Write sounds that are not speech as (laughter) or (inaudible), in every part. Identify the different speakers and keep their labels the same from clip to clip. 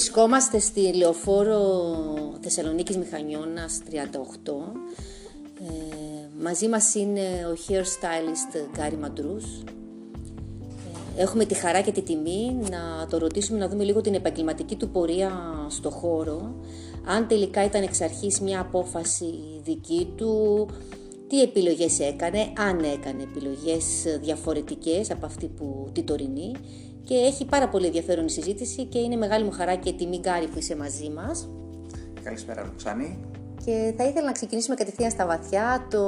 Speaker 1: Βρισκόμαστε στη λεωφόρο Θεσσαλονίκης Μηχανιώνας 38. Ε, μαζί μας είναι ο hairstylist Γκάρι Μαντρούς. Ε, έχουμε τη χαρά και τη τιμή να το ρωτήσουμε να δούμε λίγο την επαγγελματική του πορεία στο χώρο. Αν τελικά ήταν εξ αρχής μια απόφαση δική του, τι επιλογές έκανε, αν έκανε επιλογές διαφορετικές από αυτή που τη τωρινή και έχει πάρα πολύ ενδιαφέρον η συζήτηση και είναι μεγάλη μου χαρά και τιμή Γκάρι που είσαι μαζί μας.
Speaker 2: Καλησπέρα Λουξάνη.
Speaker 1: Και θα ήθελα να ξεκινήσουμε κατευθείαν στα βαθιά το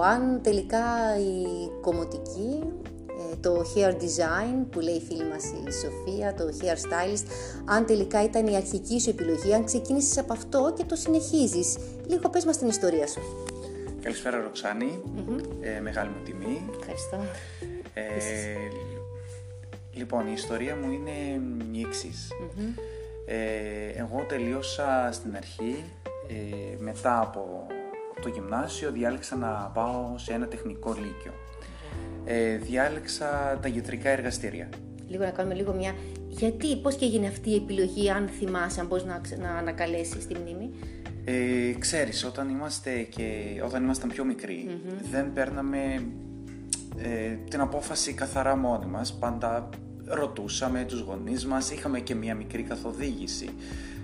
Speaker 1: αν τελικά η κομμωτική, ε, το hair design που λέει η φίλη μας η Σοφία, το hair stylist, αν τελικά ήταν η αρχική σου επιλογή, αν ξεκίνησες από αυτό και το συνεχίζεις. Λίγο πες μας την ιστορία σου.
Speaker 2: Καλησπέρα ε, μεγάλη μου τιμή.
Speaker 1: Ευχαριστώ.
Speaker 2: Ε, Λοιπόν, η ιστορία μου είναι η εξής. Ε, εγώ τελείωσα στην αρχή, ε, μετά από το γυμνάσιο, διάλεξα να πάω σε ένα τεχνικό λύκειο. Ε, διάλεξα τα γετρικά εργαστήρια.
Speaker 1: Λίγο να κάνουμε λίγο μια... Γιατί, πώς και έγινε αυτή η επιλογή, αν θυμάσαι, αν μπορείς να, να ανακαλέσεις τη μνήμη;
Speaker 2: Ε, ξέρεις, όταν, είμαστε και, όταν ήμασταν πιο μικροι δεν παίρναμε ε, την απόφαση καθαρά μόνοι μας. Πάντα ρωτούσαμε τους γονείς μας, είχαμε και μια μικρή καθοδήγηση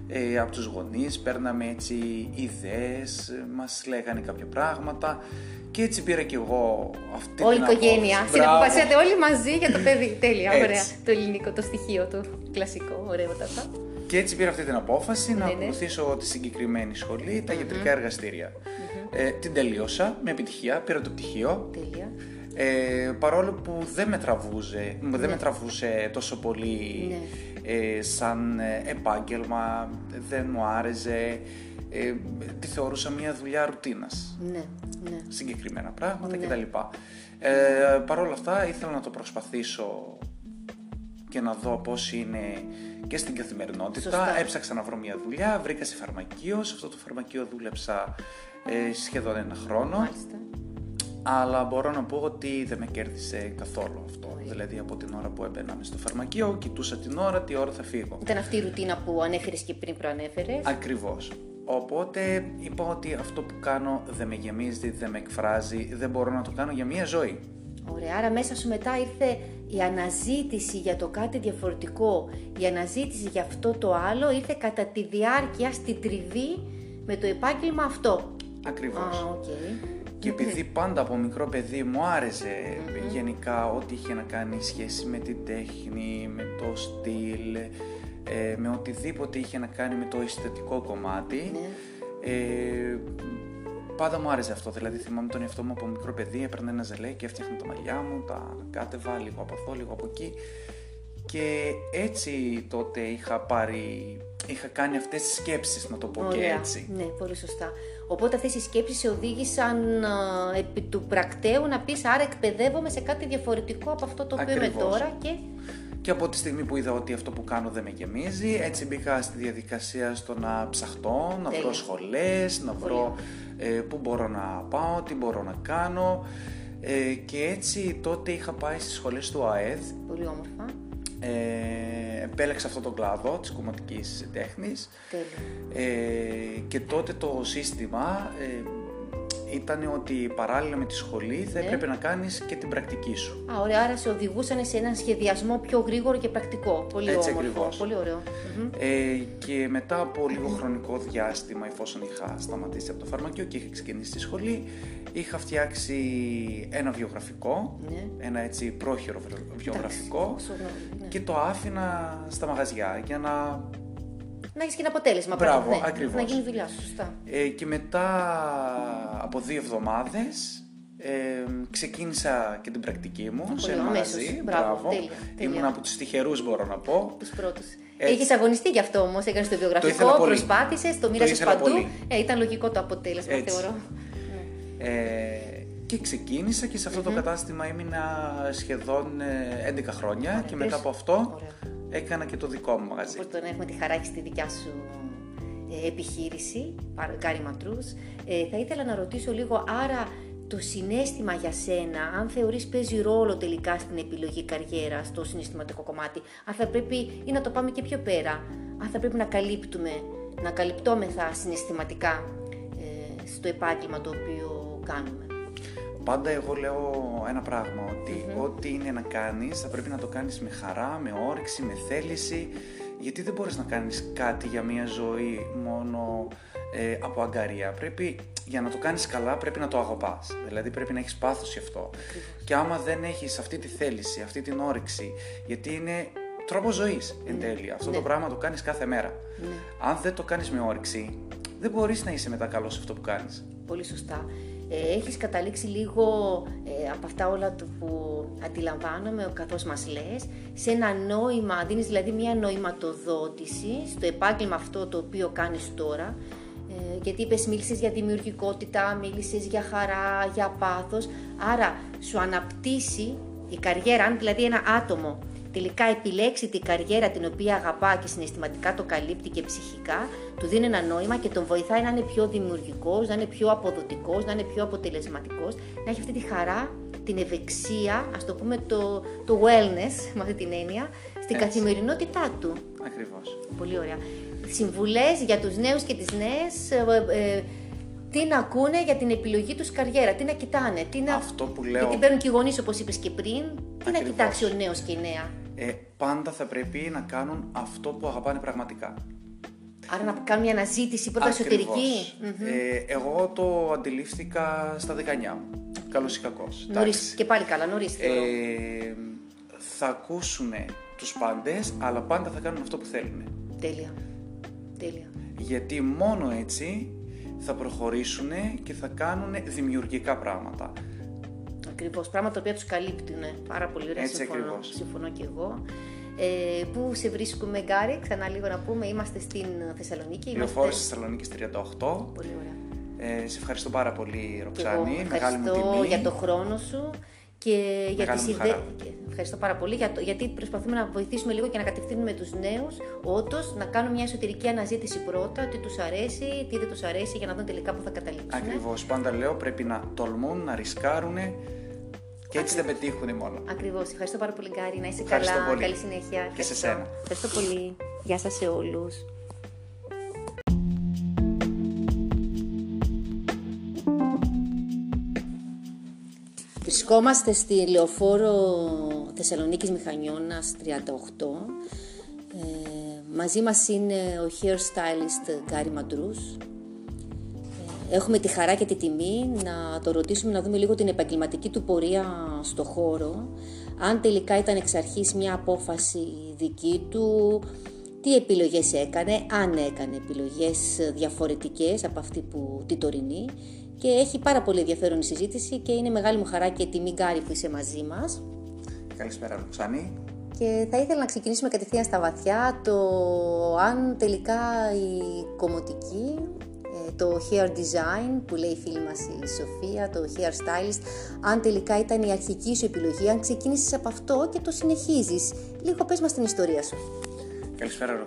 Speaker 2: ε, από τους γονείς, παίρναμε έτσι ιδέες, μας λέγανε κάποια πράγματα και έτσι πήρα και εγώ αυτή
Speaker 1: Όλη
Speaker 2: την
Speaker 1: η οικογένεια, συναποφασίσατε όλοι μαζί για το παιδί, (laughs) τέλεια, ωραία, το ελληνικό, το στοιχείο, το κλασικό, ωραίο τata.
Speaker 2: Και έτσι πήρα αυτή την απόφαση να ναι, ναι. ακολουθήσω τη συγκεκριμένη σχολή, τα γιατρικά εργαστήρια. Ε, την τελείωσα με επιτυχία, πήρα το πτυχίο.
Speaker 1: Τέλεια.
Speaker 2: Ε, παρόλο που δεν με, τραβούσε, δεν με ναι. τραβούσε τόσο πολύ ναι. ε, σαν επάγγελμα, δεν μου άρεσε, ε, τη θεωρούσα μια δουλειά ρουτίνας.
Speaker 1: Ναι, ναι.
Speaker 2: Συγκεκριμένα πράγματα ναι. κτλ. Ε, Παρ' όλα αυτά ήθελα να το προσπαθήσω και να δω πώς είναι και στην καθημερινότητα.
Speaker 1: Σωστά.
Speaker 2: Έψαξα να βρω μια δουλειά, βρήκα σε φαρμακείο, σε αυτό το φαρμακείο δούλεψα ε, σχεδόν ένα χρόνο.
Speaker 1: Μάλιστα
Speaker 2: αλλά μπορώ να πω ότι δεν με κέρδισε καθόλου αυτό. Δηλαδή από την ώρα που έμπαινα στο φαρμακείο, κοιτούσα την ώρα, τι ώρα θα φύγω.
Speaker 1: Ήταν αυτή η ρουτίνα που ανέφερες και πριν προανέφερες.
Speaker 2: Ακριβώς. Οπότε είπα ότι αυτό που κάνω δεν με γεμίζει, δεν με εκφράζει, δεν μπορώ να το κάνω για μία ζωή.
Speaker 1: Ωραία, άρα μέσα σου μετά ήρθε η αναζήτηση για το κάτι διαφορετικό, η αναζήτηση για αυτό το άλλο ήρθε κατά τη διάρκεια στη τριβή με το επάγγελμα αυτό.
Speaker 2: Ακριβώς.
Speaker 1: Α, okay.
Speaker 2: Και επειδή πάντα από μικρό παιδί μου άρεσε γενικά ό,τι είχε να κάνει σχέση με την τέχνη, με το στυλ, ε, με οτιδήποτε είχε να κάνει με το αισθητικό κομμάτι,
Speaker 1: ναι.
Speaker 2: ε, πάντα μου άρεσε αυτό. Δηλαδή θυμάμαι τον εαυτό μου από μικρό παιδί, έπαιρνε ένα ζελέ και έφτιαχνα τα μαλλιά μου, τα κάτεβα λίγο από εδώ, λίγο από εκεί. Και έτσι τότε είχα πάρει, είχα κάνει αυτές τις σκέψεις να το πω και έτσι.
Speaker 1: Ναι, πολύ σωστά. Οπότε αυτές οι σκέψεις σε οδήγησαν επί του πρακτέου να πεις άρα εκπαιδεύομαι σε κάτι διαφορετικό από αυτό το οποίο είμαι τώρα και...
Speaker 2: Και από τη στιγμή που είδα ότι αυτό που κάνω δεν με γεμίζει, έτσι μπήκα στη διαδικασία στο να ψαχτώ, να βρω σχολές, να βρω ε, πού μπορώ να πάω, τι μπορώ να κάνω. Ε, και έτσι τότε είχα πάει στις σχολές του ΑΕΔ.
Speaker 1: Πολύ όμορφα
Speaker 2: ε, επέλεξα αυτό τον κλάδο της κομματικής τέχνης. Ε, και τότε το σύστημα ε, ήταν ότι παράλληλα με τη σχολή θα ναι. έπρεπε να κάνεις και την πρακτική σου.
Speaker 1: Α, ωραία, άρα σε οδηγούσαν σε έναν σχεδιασμό πιο γρήγορο και πρακτικό. Πολύ
Speaker 2: Έτσι
Speaker 1: όμορφο,
Speaker 2: ακριβώς.
Speaker 1: πολύ ωραίο.
Speaker 2: Ε, και μετά από λίγο χρονικό διάστημα, εφόσον είχα σταματήσει από το φαρμακείο και είχα ξεκινήσει τη σχολή, είχα φτιάξει ένα βιογραφικό,
Speaker 1: ναι.
Speaker 2: ένα έτσι πρόχειρο βιογραφικό
Speaker 1: ναι.
Speaker 2: και το άφηνα στα μαγαζιά για να
Speaker 1: να έχεις και ένα αποτέλεσμα.
Speaker 2: Μπράβο,
Speaker 1: ναι,
Speaker 2: ακριβώς.
Speaker 1: Να γίνει δουλειά σου, σωστά.
Speaker 2: Ε, και μετά από δύο εβδομάδες ε, ξεκίνησα και την πρακτική μου
Speaker 1: Πολύ
Speaker 2: σε ένα
Speaker 1: αμέσως.
Speaker 2: μαγαζί.
Speaker 1: Μπράβο, τέλεια, τέλεια.
Speaker 2: Ήμουν από τους τυχερούς μπορώ να πω.
Speaker 1: Τους πρώτους.
Speaker 2: Έτσι.
Speaker 1: Έχεις αγωνιστεί γι' αυτό όμως, έκανες το
Speaker 2: Το
Speaker 1: βιογραφικό,
Speaker 2: ήθελα πολύ.
Speaker 1: προσπάθησες, το μοίρασες
Speaker 2: ήθελα
Speaker 1: παντού.
Speaker 2: πολύ.
Speaker 1: Ε, ήταν λογικό το αποτέλεσμα,
Speaker 2: Έτσι.
Speaker 1: θεωρώ.
Speaker 2: Ε, και ξεκίνησα και σε αυτό το κατάστημα έμεινα σχεδόν ε, 11 χρόνια
Speaker 1: Ωραία,
Speaker 2: και μετά
Speaker 1: πες.
Speaker 2: από αυτό
Speaker 1: Ωραία.
Speaker 2: Έκανα και το δικό μου μαγαζί.
Speaker 1: Οπότε να έχουμε τη χαρά έχεις στη δικιά σου ε, επιχείρηση, Γκάρι Ματρούς. Ε, θα ήθελα να ρωτήσω λίγο, άρα το συνέστημα για σένα, αν θεωρείς παίζει ρόλο τελικά στην επιλογή καριέρα, στο συναισθηματικό κομμάτι, αν θα πρέπει, ή να το πάμε και πιο πέρα, αν θα πρέπει να καλύπτουμε, να καλυπτόμεθα συναισθηματικά ε, στο επάγγελμα το οποίο κάνουμε;
Speaker 2: Πάντα εγώ λέω ένα πράγμα, ό,τι είναι να κάνεις θα πρέπει να το κάνεις με χαρά, με όρεξη, με θέληση, γιατί δεν μπορείς να κάνεις κάτι για μια ζωή μόνο ε, από αγκαρία. Πρέπει, για να το κάνεις καλά πρέπει να το αγαπάς, δηλαδή πρέπει να έχεις πάθος γι' αυτό. Και άμα δεν έχεις αυτή τη θέληση, αυτή την όρεξη, γιατί είναι τρόπο ζωής εν ναι. τέλει. Αυτό το ναι. πράγμα το κάνεις κάθε μέρα. Ναι. Αν δεν το κάνεις με όρεξη, δεν μπορείς να είσαι μετά καλός σε αυτό που κάνεις.
Speaker 1: Πολύ σωστά ε, έχεις καταλήξει λίγο ε, από αυτά όλα που αντιλαμβάνομαι καθώς μας λες σε ένα νόημα, δίνεις δηλαδή μια νοηματοδότηση στο επάγγελμα αυτό το οποίο κάνεις τώρα. Ε, γιατί είπες μίλησες για δημιουργικότητα, μίλησες για χαρά, για πάθος. Άρα σου αναπτύσσει η καριέρα, αν δηλαδή ένα άτομο τελικά επιλέξει την καριέρα την οποία αγαπά και συναισθηματικά το καλύπτει και ψυχικά, του δίνει ένα νόημα και τον βοηθάει να είναι πιο δημιουργικός, να είναι πιο αποδοτικός, να είναι πιο αποτελεσματικός, να έχει αυτή τη χαρά, την ευεξία, ας το πούμε το, το wellness, (laughs) με αυτή την έννοια, στην Έτσι. καθημερινότητά του.
Speaker 2: Ακριβώς.
Speaker 1: Πολύ ωραία. Συμβουλές για τους νέους και τις νέες, ε, ε, τι να ακούνε για την επιλογή τους καριέρα, τι να κοιτάνε, τι να...
Speaker 2: Αυτό που λέω...
Speaker 1: Γιατί παίρνουν και οι γονείς όπως είπες και πριν, τι να κοιτάξει ο νέος και η νέα
Speaker 2: ε, πάντα θα πρέπει να κάνουν αυτό που αγαπάνε πραγματικά.
Speaker 1: Άρα να κάνουν μια αναζήτηση πρώτα εσωτερική.
Speaker 2: Ε, εγώ το αντιλήφθηκα στα 19 μου. Καλός ή κακός.
Speaker 1: Και πάλι καλά, νωρίς.
Speaker 2: Ε, θα ακούσουν τους πάντες, αλλά πάντα θα κάνουν αυτό που θέλουν.
Speaker 1: Τέλεια. Τέλεια.
Speaker 2: Γιατί μόνο έτσι θα προχωρήσουν και θα κάνουν δημιουργικά πράγματα.
Speaker 1: Ακριβώς. Πράγματα τα οποία τους καλύπτουν. Πάρα πολύ ωραία. Έτσι συμφωνώ, συμφωνώ και εγώ. Ε, πού σε βρίσκουμε, Γκάρι, ξανά λίγο να πούμε. Είμαστε στην Θεσσαλονίκη.
Speaker 2: Λεωφόρο στη Θεσσαλονίκης 38.
Speaker 1: Πολύ ωραία.
Speaker 2: Ε, σε ευχαριστώ πάρα πολύ, Ροξάνη. Μεγάλη μου τιμή.
Speaker 1: για το χρόνο σου και για τις ιδέες. Ευχαριστώ πάρα πολύ για το, γιατί προσπαθούμε να βοηθήσουμε λίγο και να κατευθύνουμε τους νέους, όντως να κάνουν μια εσωτερική αναζήτηση πρώτα, τι τους αρέσει, τι δεν τους αρέσει, για να δουν τελικά που θα καταλήξουν.
Speaker 2: Ακριβώς. Πάντα λέω πρέπει να τολμούν, να ρισκάρουν και έτσι δεν πετύχουν μόνο.
Speaker 1: Ακριβώς. Ευχαριστώ πάρα πολύ, Γκάρι. Να είσαι καλά. Πολύ. Καλή συνέχεια.
Speaker 2: Και σε σένα.
Speaker 1: Ευχαριστώ πολύ. Γεια σας σε όλους. Βρισκόμαστε στη λεωφόρο Θεσσαλονίκης Μηχανιώνας 38. Ε, μαζί μας είναι ο hairstylist Γκάρι Μαντρούς. Έχουμε τη χαρά και τη τιμή να το ρωτήσουμε να δούμε λίγο την επαγγελματική του πορεία στο χώρο. Αν τελικά ήταν εξ αρχής μια απόφαση δική του, τι επιλογές έκανε, αν έκανε επιλογές διαφορετικές από αυτή που τη τωρινή και έχει πάρα πολύ ενδιαφέρον η συζήτηση και είναι μεγάλη μου χαρά και τιμή Γκάρι που είσαι μαζί μας.
Speaker 2: Καλησπέρα Λουξάνη.
Speaker 1: Και θα ήθελα να ξεκινήσουμε κατευθείαν στα βαθιά το αν τελικά η κομμωτική το hair design που λέει η φίλη μας η Σοφία, το hair stylist, αν τελικά ήταν η αρχική σου επιλογή, αν ξεκίνησες από αυτό και το συνεχίζεις. Λίγο πες μας την ιστορία σου.
Speaker 2: Καλησπέρα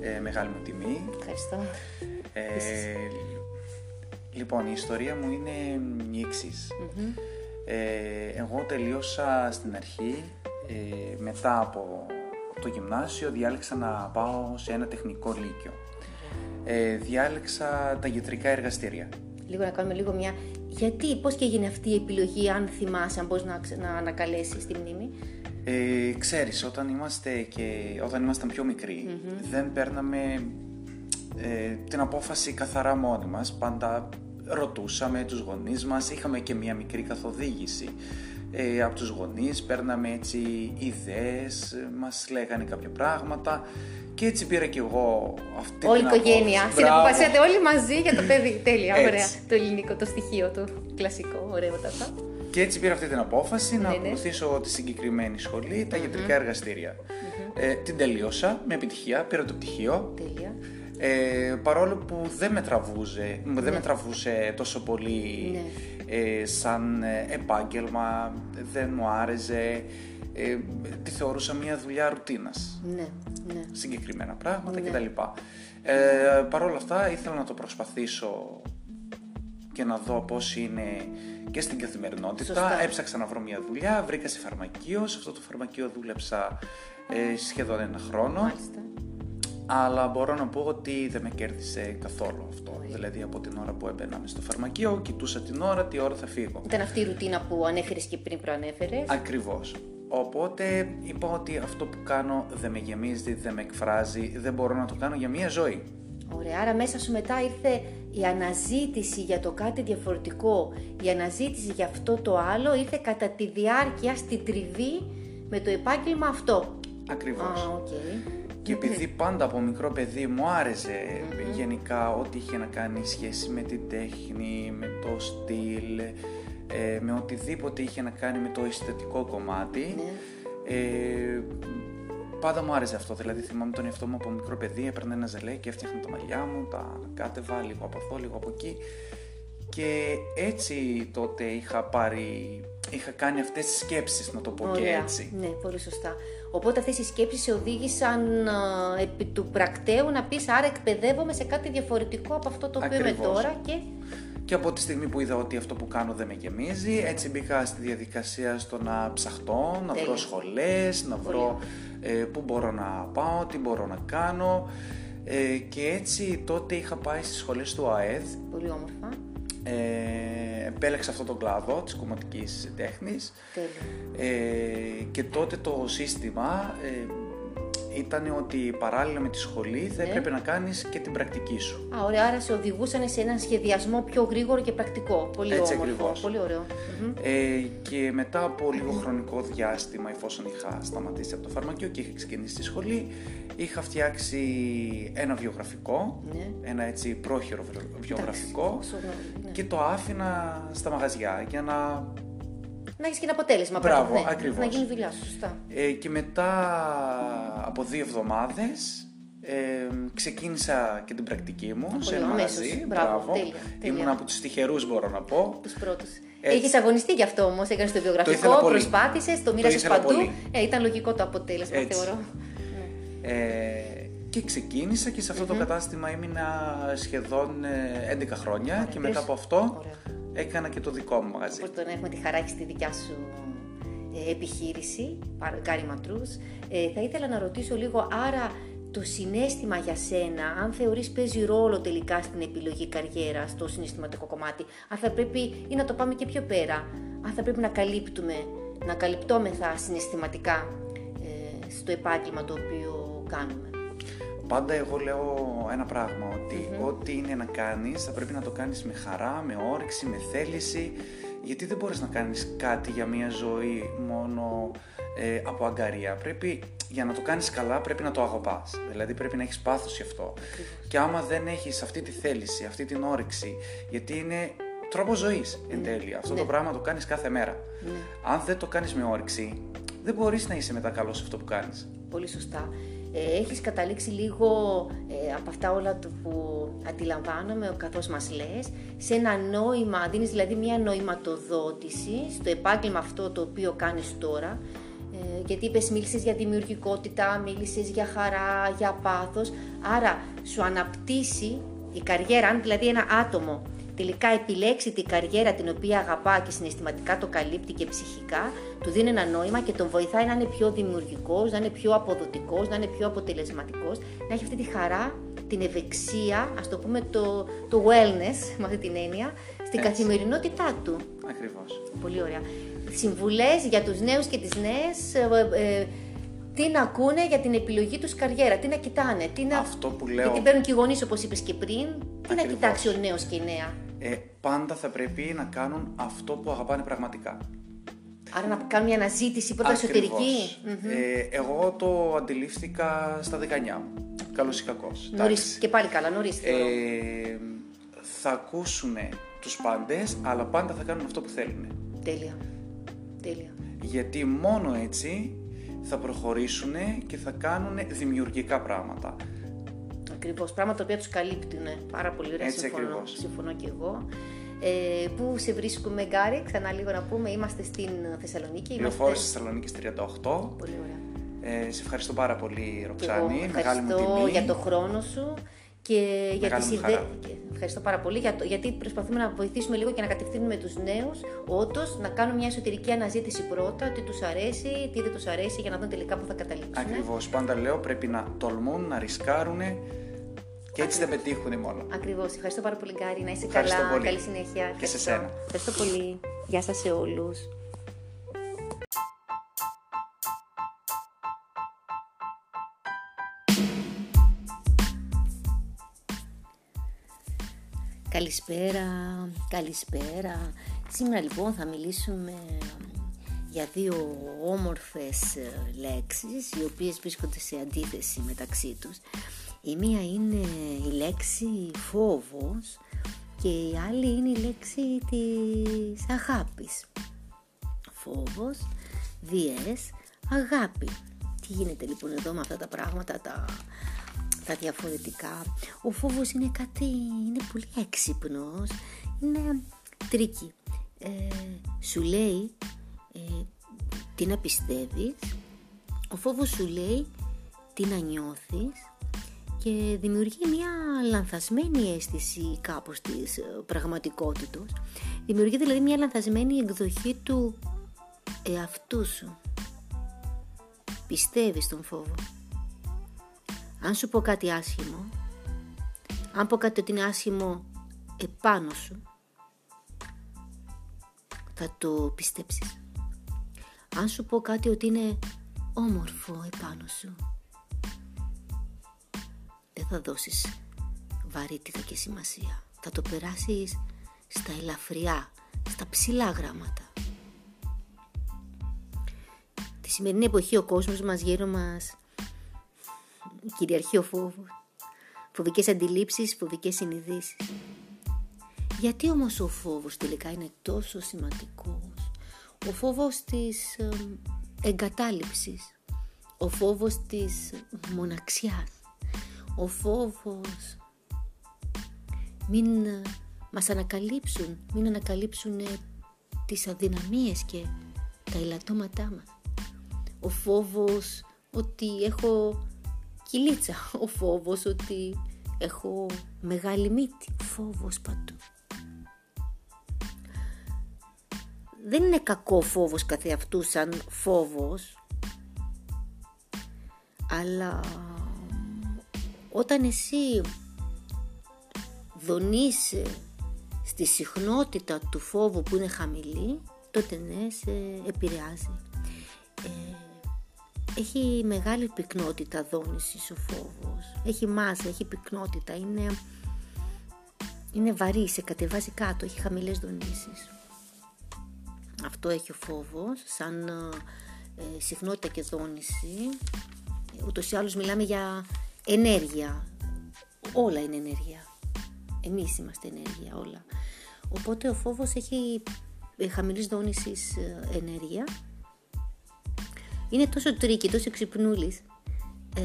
Speaker 2: ε, μεγάλη μου τιμή.
Speaker 1: Ευχαριστώ. Ε,
Speaker 2: λοιπόν, η ιστορία μου είναι η εξής. Ε, εγώ τελείωσα στην αρχή, ε, μετά από το γυμνάσιο διάλεξα να πάω σε ένα τεχνικό λύκειο ε, διάλεξα τα γετρικά εργαστήρια.
Speaker 1: Λίγο να κάνουμε λίγο μια... Γιατί, πώς και έγινε αυτή η επιλογή, αν θυμάσαι, αν μπορείς να, να ανακαλέσεις τη μνήμη;
Speaker 2: Ε, ξέρεις, όταν, είμαστε και, όταν ήμασταν πιο μικροι δεν παίρναμε ε, την απόφαση καθαρά μόνοι μας. Πάντα ρωτούσαμε τους γονείς μας, είχαμε και μια μικρή καθοδήγηση ε, από τους γονείς, παίρναμε έτσι ιδέες, μας λέγανε κάποια πράγματα και έτσι πήρα και εγώ αυτή
Speaker 1: Όλη την οικογένεια. Συναποφασίσατε όλοι μαζί για το παιδί. (laughs) Τέλεια, ωραία. Το ελληνικό, το στοιχείο του. Κλασικό, ωραιότατα.
Speaker 2: Και έτσι πήρα αυτή την απόφαση να ναι, ναι. ακολουθήσω τη συγκεκριμένη σχολή, τα γιατρικά εργαστήρια. Ε, την τελείωσα με επιτυχία, πήρα το πτυχίο.
Speaker 1: Τέλεια.
Speaker 2: Ε, παρόλο που δεν με, τραβούσε, δεν με ναι. τραβούσε τόσο πολύ ναι. ε, σαν επάγγελμα, δεν μου άρεσε, ε, τη θεωρούσα μια δουλειά ρουτίνας.
Speaker 1: Ναι, ναι.
Speaker 2: Συγκεκριμένα πράγματα ναι. κτλ. Ε, Παρ' όλα αυτά ήθελα να το προσπαθήσω και να δω πώς είναι και στην καθημερινότητα.
Speaker 1: Σωστά.
Speaker 2: Έψαξα να βρω μια δουλειά, βρήκα σε φαρμακείο. Σε αυτό το φαρμακείο δούλεψα ε, σχεδόν ένα χρόνο.
Speaker 1: Μάλιστα.
Speaker 2: Αλλά μπορώ να πω ότι δεν με κέρδισε καθόλου αυτό. Δηλαδή από την ώρα που έμπαινα μες στο φαρμακείο, κοιτούσα την ώρα, τι ώρα θα φύγω.
Speaker 1: Ήταν αυτή η ρουτίνα που ανέφερες και πριν προανέφερες.
Speaker 2: Ακριβώς. Οπότε είπα ότι αυτό που κάνω δεν με γεμίζει, δεν με εκφράζει, δεν μπορώ να το κάνω για μία ζωή.
Speaker 1: Ωραία, άρα μέσα σου μετά ήρθε η αναζήτηση για το κάτι διαφορετικό, η αναζήτηση για αυτό το άλλο ήρθε κατά τη διάρκεια στη τριβή με το επάγγελμα αυτό.
Speaker 2: Ακριβώς.
Speaker 1: Α, οκ.
Speaker 2: Και επειδή (laughs) πάντα από μικρό παιδί μου άρεσε γενικά ό,τι είχε να κάνει σχέση με την τέχνη, με το στυλ, ε, με οτιδήποτε είχε να κάνει με το αισθητικό κομμάτι,
Speaker 1: Ναι.
Speaker 2: ε, πάντα μου άρεσε αυτό. Δηλαδή θυμάμαι τον εαυτό μου από μικρό παιδί, έπαιρνα ένα ζελέ και έφτιαχνα τα μαλλιά μου, τα κάτεβα λίγο από εδώ, λίγο από εκεί. Και έτσι τότε είχα πάρει, είχα κάνει αυτές τις σκέψεις, να το πω και
Speaker 1: Ωραία.
Speaker 2: έτσι.
Speaker 1: Ναι, πολύ σωστά. Οπότε αυτές οι σκέψεις σε οδήγησαν α, επί του πρακτέου να πεις άρα εκπαιδεύομαι σε κάτι διαφορετικό από αυτό το οποίο είμαι
Speaker 2: Ακριβώς.
Speaker 1: τώρα και
Speaker 2: Και από τη στιγμή που είδα ότι αυτό που κάνω δεν με γεμίζει, έτσι μπήκα στη διαδικασία στο να ψαχτώ, να
Speaker 1: Τέλεια.
Speaker 2: βρω σχολές, να βρω ε, πού μπορώ να πάω, τι μπορώ να κάνω. Ε, και έτσι τότε είχα πάει στις σχολές του ΑΕΔ,
Speaker 1: πολύ όμορφα.
Speaker 2: ε, επέλεξα αυτό τον κλάδο της κομματικής τέχνης
Speaker 1: Τέλεια.
Speaker 2: ε, και τότε το σύστημα ε, ήταν ότι παράλληλα με τη σχολή θα
Speaker 1: Ναι.
Speaker 2: έπρεπε να κάνεις και την πρακτική σου.
Speaker 1: Α, ωραία, άρα σε οδηγούσαν σε έναν σχεδιασμό πιο γρήγορο και πρακτικό. Πολύ
Speaker 2: Έτσι
Speaker 1: όμορφο.
Speaker 2: ακριβώς.
Speaker 1: Πολύ ωραίο. Μμμ.
Speaker 2: Ε, και μετά από λίγο χρονικό διάστημα, εφόσον είχα σταματήσει από το φαρμακείο και είχα ξεκινήσει τη σχολή, είχα φτιάξει ένα βιογραφικό,
Speaker 1: Ναι.
Speaker 2: ένα έτσι πρόχειρο βιο- βιογραφικό
Speaker 1: Εντάξει, όσο γνωρίζω, ναι.
Speaker 2: και το άφηνα στα μαγαζιά για να...
Speaker 1: Να έχεις και ένα αποτέλεσμα.
Speaker 2: Μπράβο,
Speaker 1: πράγματι, ναι.
Speaker 2: ακριβώς.
Speaker 1: Να γίνει η δουλειά σου, σωστά.
Speaker 2: Ε, και μετά από δύο εβδομάδες ε, ξεκίνησα και την πρακτική μου σε ένα
Speaker 1: αμέσως.
Speaker 2: μαγαζί.
Speaker 1: Μπράβο, τέλεια, τέλεια.
Speaker 2: Ήμουν από τους τυχερούς μπορώ να πω.
Speaker 1: Τους πρώτους.
Speaker 2: Έτσι.
Speaker 1: Έχεις αγωνιστεί γι' αυτό όμως, έκανες το
Speaker 2: ήθελα
Speaker 1: βιογραφικό,
Speaker 2: πολύ.
Speaker 1: προσπάθησες, το
Speaker 2: Το
Speaker 1: μοίρασες
Speaker 2: ήθελα
Speaker 1: παντού.
Speaker 2: πολύ.
Speaker 1: Ε, ήταν λογικό το αποτέλεσμα,
Speaker 2: Έτσι.
Speaker 1: θεωρώ.
Speaker 2: Ε, και ξεκίνησα και σε αυτό το κατάστημα έμεινα σχεδόν ε, 11 χρόνια και μετά
Speaker 1: πες.
Speaker 2: από αυτό
Speaker 1: Ωραία.
Speaker 2: Έκανα και το δικό μου μαγαζί.
Speaker 1: Οπότε να έχουμε τη χαρά έχεις στη δικιά σου ε, επιχείρηση, παρ- Γκάρι Ματρούς. Ε, θα ήθελα να ρωτήσω λίγο, άρα το συνέστημα για σένα, αν θεωρείς παίζει ρόλο τελικά στην επιλογή καριέρα, στο συναισθηματικό κομμάτι, αν θα πρέπει, ή να το πάμε και πιο πέρα, αν θα πρέπει να καλύπτουμε, να καλυπτόμεθα συναισθηματικά ε, στο επάγγελμα το οποίο κάνουμε;
Speaker 2: Πάντα εγώ λέω ένα πράγμα, ότι ό,τι είναι να κάνεις θα πρέπει να το κάνεις με χαρά, με όρεξη, με θέληση, γιατί δεν μπορείς να κάνεις κάτι για μια ζωή μόνο ε, από αγκαρία. Πρέπει, για να το κάνεις καλά πρέπει να το αγαπάς, δηλαδή πρέπει να έχεις πάθος γι' αυτό. Και άμα δεν έχεις αυτή τη θέληση, αυτή την όρεξη, γιατί είναι τρόπο ζωής εν τέλει, αυτό το πράγμα το κάνεις κάθε μέρα. Αν δεν το κάνεις με όρεξη, δεν μπορείς να είσαι μετά καλό σε αυτό που κάνεις.
Speaker 1: Πολύ σωστά. Ε, έχεις καταλήξει λίγο ε, από αυτά όλα του που αντιλαμβάνομαι καθώς μας λες σε ένα νόημα, δίνεις δηλαδή μια νοηματοδότηση στο επάγγελμα αυτό το οποίο κάνεις τώρα. Ε, γιατί είπες μίλησες για δημιουργικότητα, μίλησες για χαρά, για πάθος. Άρα σου αναπτύσσει η καριέρα, αν δηλαδή ένα άτομο τελικά επιλέξει την καριέρα την οποία αγαπά και συναισθηματικά το καλύπτει και ψυχικά, του δίνει ένα νόημα και τον βοηθάει να είναι πιο δημιουργικός, να είναι πιο αποδοτικός, να είναι πιο αποτελεσματικός, να έχει αυτή τη χαρά, την ευεξία, ας το πούμε το, το wellness, με αυτή την έννοια, στην
Speaker 2: Έτσι.
Speaker 1: καθημερινότητά του.
Speaker 2: Ακριβώς.
Speaker 1: Πολύ ωραία. Συμβουλές για τους νέους και τις νέες, ε, ε, τι να ακούνε για την επιλογή τους καριέρα, τι να κοιτάνε, τι να...
Speaker 2: Αυτό που λέω-
Speaker 1: Γιατί παίρνουν και οι γονείς όπως είπες και πριν, τι να
Speaker 2: Ακριβώς.
Speaker 1: κοιτάξει ο νέος και η νέα.
Speaker 2: Ε, πάντα θα πρέπει να κάνουν αυτό που αγαπάνε πραγματικά.
Speaker 1: Άρα να κάνουμε μια αναζήτηση πρώτα εσωτερική.
Speaker 2: Ακριβώς. Ε, εγώ το αντιλήφθηκα στα 19 μου. Καλός ή κακός.
Speaker 1: Νωρίς,
Speaker 2: Εντάξει.
Speaker 1: και πάλι καλά, νωρίς θεωρώ.
Speaker 2: Ε, θα ακούσουν τους πάντες, αλλά πάντα θα κάνουν αυτό που θέλουν.
Speaker 1: Τέλεια. Τέλεια.
Speaker 2: Γιατί μόνο έτσι θα προχωρήσουν και θα κάνουν δημιουργικά πράγματα.
Speaker 1: Ακριβώς. Πράγματα τα οποία τους καλύπτουν. Πάρα πολύ ωραία.
Speaker 2: Έτσι
Speaker 1: συμφωνώ.
Speaker 2: ακριβώς.
Speaker 1: Συμφωνώ και εγώ. Ε, πού σε βρίσκουμε, Γκάρι, ξανά λίγο να πούμε. Είμαστε στην Θεσσαλονίκη.
Speaker 2: Λεωφόρος της Θεσσαλονίκης 38.
Speaker 1: Πολύ ωραία.
Speaker 2: Ε, σε ευχαριστώ πάρα πολύ,
Speaker 1: Και εγώ
Speaker 2: Ροξάνη. Μεγάλη μου
Speaker 1: ευχαριστώ
Speaker 2: τιμή.
Speaker 1: για το χρόνο σου και για
Speaker 2: Μεγάλη
Speaker 1: τις
Speaker 2: μου
Speaker 1: ιδέες.
Speaker 2: χαρά.
Speaker 1: Ευχαριστώ πάρα πολύ για το- γιατί προσπαθούμε να βοηθήσουμε λίγο και να κατευθύνουμε τους νέους όντως να κάνουν μια εσωτερική αναζήτηση πρώτα, τι τους αρέσει, τι δεν τους αρέσει για να δουν τελικά που θα καταλήξουν.
Speaker 2: Ακριβώς. Πάντα λέω πρέπει να τολμούν, να ρισκάρουν και έτσι δεν πετύχουν μόνο.
Speaker 1: Ακριβώς. Ευχαριστώ πάρα πολύ Γκάρι, να είσαι
Speaker 2: Ευχαριστώ
Speaker 1: καλά,
Speaker 2: πολύ.
Speaker 1: καλή συνέχεια.
Speaker 2: Και σε
Speaker 1: Ευχαριστώ.
Speaker 2: σένα.
Speaker 1: Ευχαριστώ πολύ. Γεια σας σε όλους. Καλησπέρα, καλησπέρα. Σήμερα λοιπόν θα μιλήσουμε για δύο όμορφες ε, λέξεις οι οποίες βρίσκονται σε αντίθεση μεταξύ τους. Η μία είναι η λέξη φόβος και η άλλη είναι η λέξη της αγάπης. Φόβος, διές, αγάπη. Τι γίνεται λοιπόν εδώ με αυτά τα πράγματα τα, τα διαφορετικά; Ο φόβος είναι κάτι, είναι πολύ έξυπνος, είναι tricky. Ε, σου λέει ε, τι να πιστεύεις, ο φόβος σου λέει τι να νιώθεις και δημιουργεί μια λανθασμένη αίσθηση κάπως της ε, πραγματικότητος. Δημιουργεί δηλαδή μια λανθασμένη εκδοχή του εαυτού σου. Πιστεύεις τον φόβο. Αν σου πω κάτι άσχημο, αν πω κάτι ότι είναι άσχημο επάνω σου, θα το πιστέψεις. Αν σου πω κάτι ότι είναι όμορφο επάνω σου, δεν θα δώσεις βαρύτητα και σημασία. Θα το περάσεις στα ελαφριά, στα ψηλά γράμματα. Τη σημερινή εποχή ο κόσμος μας γύρω μας κυριαρχεί ο φόβος. Φοβικές αντιλήψεις, φοβικές συνειδήσεις. Γιατί όμως ο φόβος τελικά είναι τόσο σημαντικός; Ο φόβος της ε, εγκατάλειψης. Ο φόβος της μοναξιάς. Ο φόβος μην ε, μας ανακαλύψουν, μην ανακαλύψουν ε, τις αδυναμίες και τα ελαττώματά μας. Ο φόβος ότι έχω κυλίτσα. Ο φόβος ότι έχω μεγάλη μύτη. Φόβος παντού. Δεν είναι κακό φόβος καθεαυτού σαν φόβος, αλλά όταν εσύ δονείς στη συχνότητα του φόβου που είναι χαμηλή, τότε ναι, σε επηρεάζει. Ε, έχει μεγάλη πυκνότητα δόνησης ο φόβος. Έχει μάζα, έχει πυκνότητα, είναι, είναι βαρύ, σε κατεβάζει κάτω, έχει χαμηλές δονήσεις. Αυτό έχει ο φόβος, σαν ε, συχνότητα και δόνηση. Ούτως ή άλλως μιλάμε για ενέργεια. Όλα είναι ενέργεια. Εμείς είμαστε ενέργεια, όλα. Οπότε ο φόβος έχει ε, χαμηλής δόνησης ε, ενέργεια είναι τόσο tricky, τόσο ξυπνούλης ε,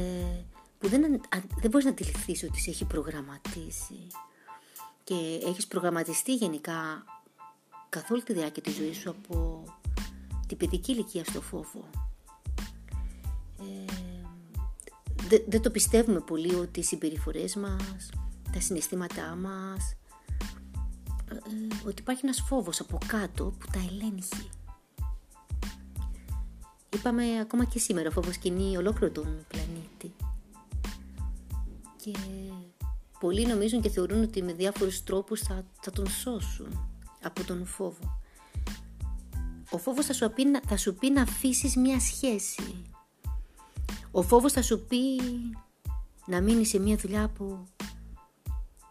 Speaker 1: που δεν, α, δεν μπορείς να αντιληφθείς ότι σε έχει προγραμματίσει και έχεις προγραμματιστεί γενικά καθ' όλη τη διάρκεια της ζωής σου από την παιδική ηλικία στο φόβο. Δεν δε το πιστεύουμε πολύ ότι οι συμπεριφορές μας, τα συναισθήματά μας, ε, ότι υπάρχει ένας φόβος από κάτω που τα ελέγχει. Είπαμε ακόμα και σήμερα, ο φόβος κινεί ολόκληρο τον πλανήτη. Και πολλοί νομίζουν και θεωρούν ότι με διάφορους τρόπους θα, θα τον σώσουν από τον φόβο. Ο φόβος θα σου, πει, θα σου πει να αφήσεις μια σχέση. Ο φόβος θα σου πει να μείνεις σε μια δουλειά που,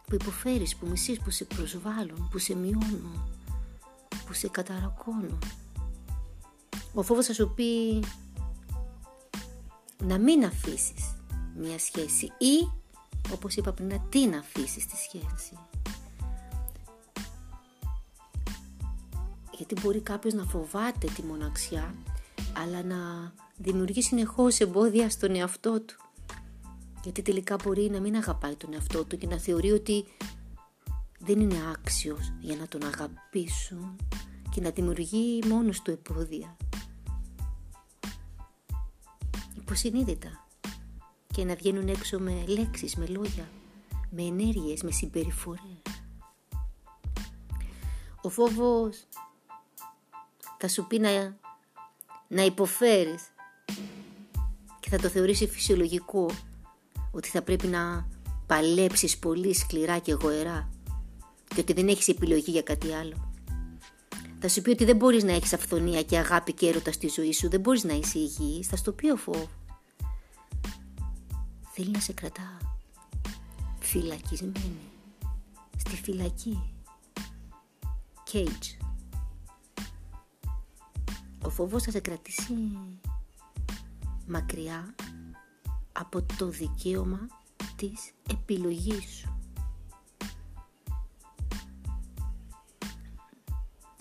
Speaker 1: που υποφέρεις, που μισείς, που σε προσβάλλουν, που σε μειώνουν, που σε καταρακώνουν. Ο φόβος θα σου πει να μην αφήσεις μια σχέση ή, όπως είπα πριν, να την αφήσεις τη σχέση. Γιατί μπορεί κάποιος να φοβάται τη μοναξιά, αλλά να δημιουργεί συνεχώς εμπόδια στον εαυτό του. Γιατί τελικά μπορεί να μην αγαπάει τον εαυτό του και να θεωρεί ότι δεν είναι άξιος για να τον αγαπήσουν και να δημιουργεί μόνος του εμπόδια. Υποσυνείδητα και να βγαίνουν έξω με λέξεις, με λόγια, με ενέργειες, με συμπεριφορές. Ο φόβος θα σου πει να, να υποφέρεις και θα το θεωρήσει φυσιολογικό ότι θα πρέπει να παλέψεις πολύ σκληρά και γοερά και ότι δεν έχεις επιλογή για κάτι άλλο. Θα σου πει ότι δεν μπορείς να έχεις αυθονία και αγάπη και έρωτα στη ζωή σου, δεν μπορείς να είσαι υγιής, θα στο πει ο φόβος. Θέλει να σε κρατά φυλακισμένη στη φυλακή. Cage. Ο φόβος θα σε κρατήσει μακριά από το δικαίωμα της επιλογής σου.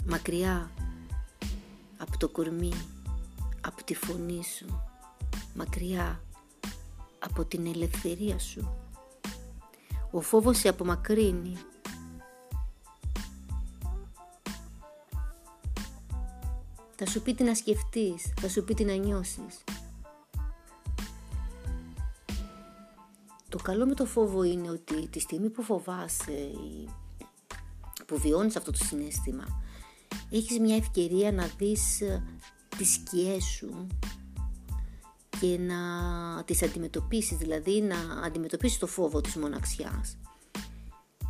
Speaker 1: Μακριά από το κορμί, από τη φωνή σου, μακριά από την ελευθερία σου. Ο φόβος σε απομακρύνει. Θα σου πει τι να σκεφτείς, θα σου πει τι να νιώσεις. Το καλό με το φόβο είναι ότι τη στιγμή που φοβάσαι που βιώνεις αυτό το συνέστημα έχεις μια ευκαιρία να δεις ε, τις σκιές σου και να τις αντιμετωπίσεις, δηλαδή να αντιμετωπίσεις το φόβο της μοναξιάς.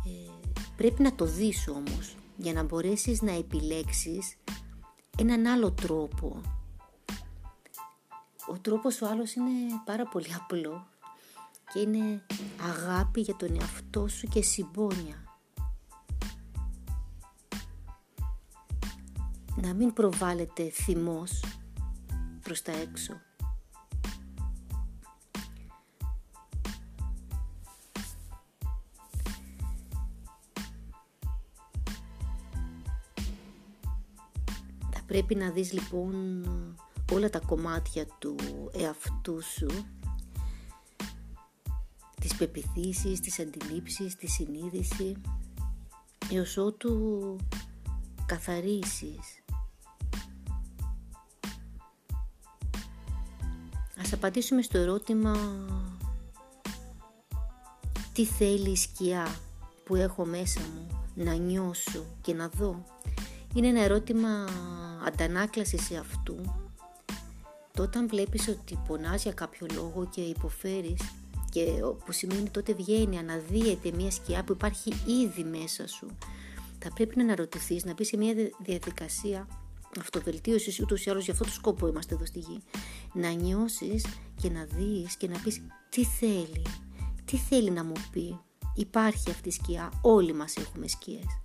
Speaker 1: Ε, πρέπει να το δεις όμως για να μπορέσεις να επιλέξεις έναν άλλο τρόπο. Ο τρόπος ο άλλος είναι πάρα πολύ απλό και είναι αγάπη για τον εαυτό σου και συμπόνια. Να μην προβάλλεται θυμός προς τα έξω. Θα πρέπει να δεις λοιπόν όλα τα κομμάτια του εαυτού σου τις πεπιθήσεις, τις αντιλήψεις, τη συνείδηση έως ότου καθαρίσεις. Ας απαντήσουμε στο ερώτημα τι θέλει η σκιά που έχω μέσα μου να νιώσω και να δω; Είναι ένα ερώτημα αντανάκλασης σε αυτού. Τότε όταν βλέπεις ότι πονάς για κάποιο λόγο και υποφέρεις και που σημαίνει τότε βγαίνει, αναδύεται μια σκιά που υπάρχει ήδη μέσα σου. Θα πρέπει να αναρωτηθείς, να μπεις σε μια διαδικασία αυτοβελτίωσης ούτως ή άλλως για αυτό το σκόπο είμαστε εδώ στη γη. Να νιώσεις και να δεις και να πεις τι θέλει, τι θέλει να μου πει. Υπάρχει αυτή η σκιά, όλοι μας έχουμε σκιές.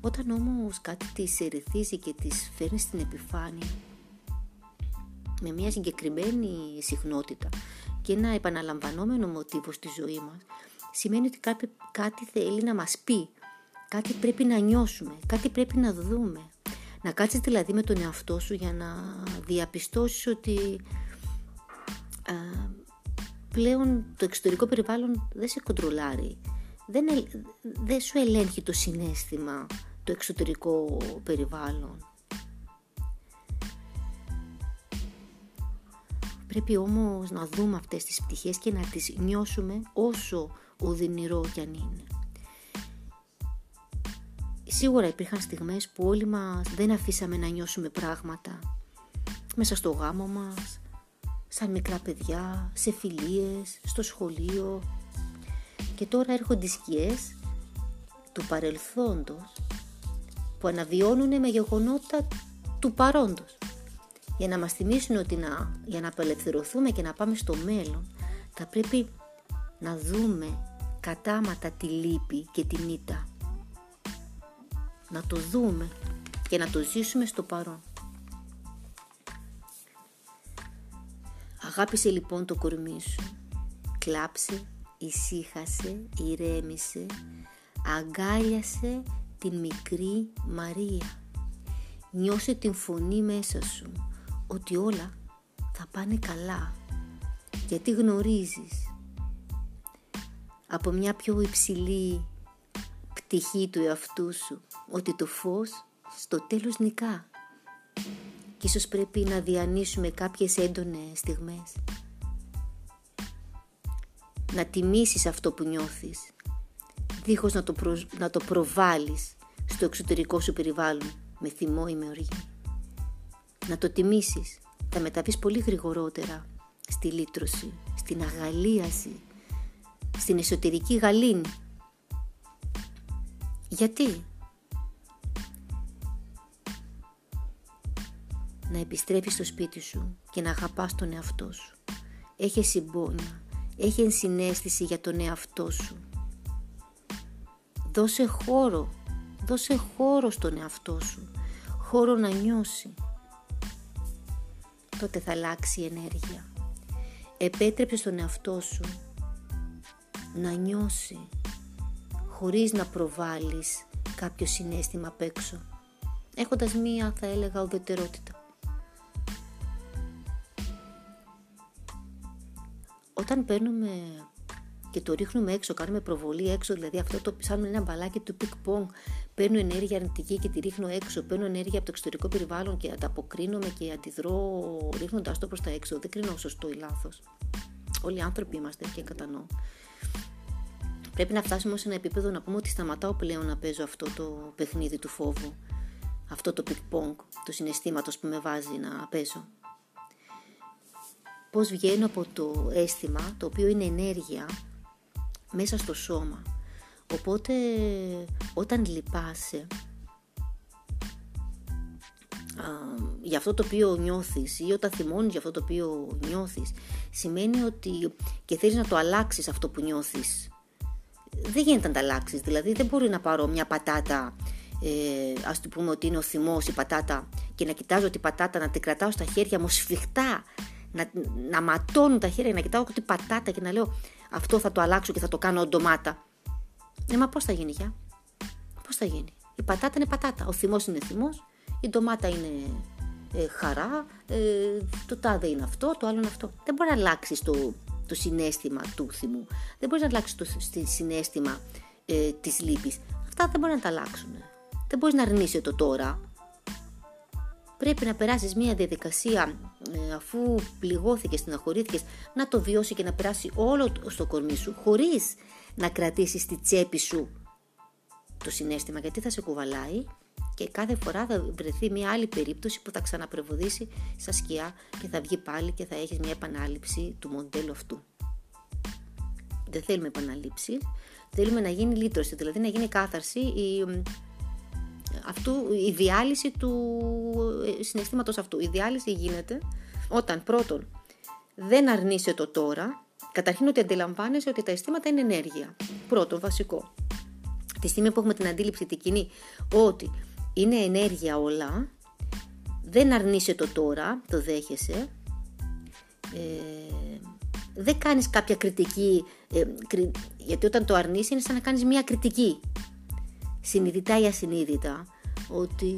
Speaker 1: Όταν όμως κάτι τη ερεθίζει και της φέρνεις στην επιφάνεια με μια συγκεκριμένη συχνότητα και ένα επαναλαμβανόμενο μοτίβο στη ζωή μας, σημαίνει ότι κάτι, κάτι θέλει να μας πει, κάτι πρέπει να νιώσουμε, κάτι πρέπει να δούμε. Να κάτσεις δηλαδή με τον εαυτό σου για να διαπιστώσεις ότι α, πλέον το εξωτερικό περιβάλλον δεν σε κοντρολάρει, δεν, δεν σου ελέγχει το συνέστημα το εξωτερικό περιβάλλον. Πρέπει όμως να δούμε αυτές τις πτυχές και να τις νιώσουμε όσο οδυνηρό κι αν είναι. Σίγουρα υπήρχαν στιγμές που όλοι μας δεν αφήσαμε να νιώσουμε πράγματα. Μέσα στο γάμο μας, σαν μικρά παιδιά, σε φιλίες, στο σχολείο. Και τώρα έρχονται οι σκιές του παρελθόντος που αναβιώνουν με γεγονότα του παρόντος για να μας θυμίσουν ότι να, για να απελευθερωθούμε και να πάμε στο μέλλον θα πρέπει να δούμε κατάματα τη λύπη και τη μύτα. Να το δούμε και να το ζήσουμε στο παρόν. Αγάπησε λοιπόν το κορμί σου. Κλάψε, ησύχασε, ηρέμησε, αγκάλιασε την μικρή Μαρία. Νιώσε την φωνή μέσα σου ότι όλα θα πάνε καλά. Γιατί γνωρίζεις. Από μια πιο υψηλή πτυχή του εαυτού σου ότι το φως στο τέλος νικά. Και ίσως πρέπει να διανύσουμε κάποιες έντονες στιγμές. Να τιμήσεις αυτό που νιώθεις. Δίχως να το, να το προβάλλεις στο εξωτερικό σου περιβάλλον με θυμό ή με οργή. Να το τιμήσεις, θα μεταβείς πολύ γρηγορότερα στη λύτρωση, στην αγαλίαση, στην εσωτερική γαλήνη. Γιατί; Να επιστρέφεις στο σπίτι σου και να αγαπάς τον εαυτό σου. Έχει συμπόνια, έχει ενσυναίσθηση για τον εαυτό σου. Δώσε χώρο, δώσε χώρο στον εαυτό σου, χώρο να νιώσει. Τότε θα αλλάξει η ενέργεια. Επέτρεψε στον εαυτό σου να νιώσει χωρίς να προβάλλεις κάποιο συνέστημα απ' έξω έχοντας μία θα έλεγα ουδετερότητα. Όταν παίρνουμε και το ρίχνουμε έξω, κάνουμε προβολή έξω, δηλαδή αυτό το σαν ένα μπαλάκι του πινγκ πονγκ, παίρνω ενέργεια αρνητική και τη ρίχνω έξω, παίρνω ενέργεια από το εξωτερικό περιβάλλον και ανταποκρίνομαι και αντιδρώ ρίχνοντάς το προς τα έξω. Δεν κρίνω σωστό ή λάθος. Όλοι οι άνθρωποι είμαστε και κατανοώ. Πρέπει να φτάσουμε σε ένα επίπεδο να πούμε ότι σταματάω πλέον να παίζω αυτό το παιχνίδι του φόβου, αυτό το πινγκ πονγκ του συναισθήματος που με βάζει να παίζω. Πώς βγαίνω από το αίσθημα, το οποίο είναι ενέργεια, μέσα στο σώμα. Οπότε όταν λυπάσαι για αυτό το οποίο νιώθεις ή όταν θυμώνεις για αυτό το οποίο νιώθεις σημαίνει ότι και θέλεις να το αλλάξεις αυτό που νιώθεις δεν γίνεται να τα αλλάξεις δηλαδή δεν μπορεί να πάρω μια πατάτα ε, ας του πούμε ότι είναι ο θυμός η πατάτα και να κοιτάζω την πατάτα να την κρατάω στα χέρια μου σφιχτά να, να ματώνουν τα χέρια να κοιτάω την πατάτα και να λέω αυτό θα το αλλάξω και θα το κάνω ντομάτα. Ναι, μα πώς θα γίνει, για. Πώς θα γίνει; Η πατάτα είναι πατάτα. Ο θυμός είναι θυμός. Η ντομάτα είναι ε, χαρά. Ε, το τάδε είναι αυτό, το άλλο είναι αυτό. Δεν μπορεί να αλλάξεις το, το συνέστημα του θυμού. Δεν μπορείς να αλλάξεις το συνέστημα ε, της λύπης. Αυτά δεν μπορεί να τα αλλάξουν. Δεν μπορείς να αρνείσαι το τώρα. Πρέπει να περάσεις μια διαδικασία ε, αφού πληγώθηκες, στεναχωρήθηκες, να το βιώσεις και να περάσει όλο στο κορμί σου, χωρίς να κρατήσεις στη τσέπη σου το συνέστημα, γιατί θα σε κουβαλάει και κάθε φορά θα βρεθεί μια άλλη περίπτωση που θα ξαναπρεβοδίσει στα σκιά και θα βγει πάλι και θα έχεις μια επανάληψη του μοντέλου αυτού. Δεν θέλουμε επαναλήψη, θέλουμε να γίνει λύτρωση, δηλαδή να γίνει κάθαρση η, αυτού, η διάλυση του ε, συναισθήματος αυτού. Η διάλυση γίνεται όταν πρώτον δεν αρνείσαι το τώρα, καταρχήν ότι αντιλαμβάνεσαι ότι τα αισθήματα είναι ενέργεια. Πρώτον, βασικό. Τη στιγμή που έχουμε την αντίληψη την κοινή ότι είναι ενέργεια όλα, δεν αρνείσαι το τώρα, το δέχεσαι, ε, δεν κάνεις κάποια κριτική, ε, γιατί όταν το αρνείσαι είναι σαν να κάνεις μια κριτική, συνειδητά ή ασυνείδητα, ότι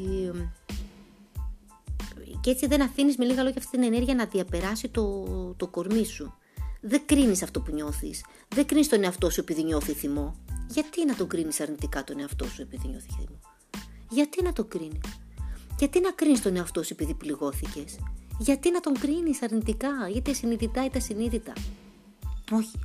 Speaker 1: και έτσι δεν αφήνεις με λίγα λόγια αυτή την ενέργεια να διαπεράσει το, το κορμί σου. Δεν κρίνεις αυτό που νιώθεις. Δεν κρίνεις τον εαυτό σου επειδή νιώθει θυμό. Γιατί να τον κρίνεις αρνητικά τον εαυτό σου επειδή νιώθει θυμό; Γιατί να το κρίνεις; Γιατί να κρίνεις τον εαυτό σου επειδή πληγώθηκες; Γιατί να τον κρίνεις αρνητικά, είτε συνειδητά είτε ασυνείδητα; Όχι.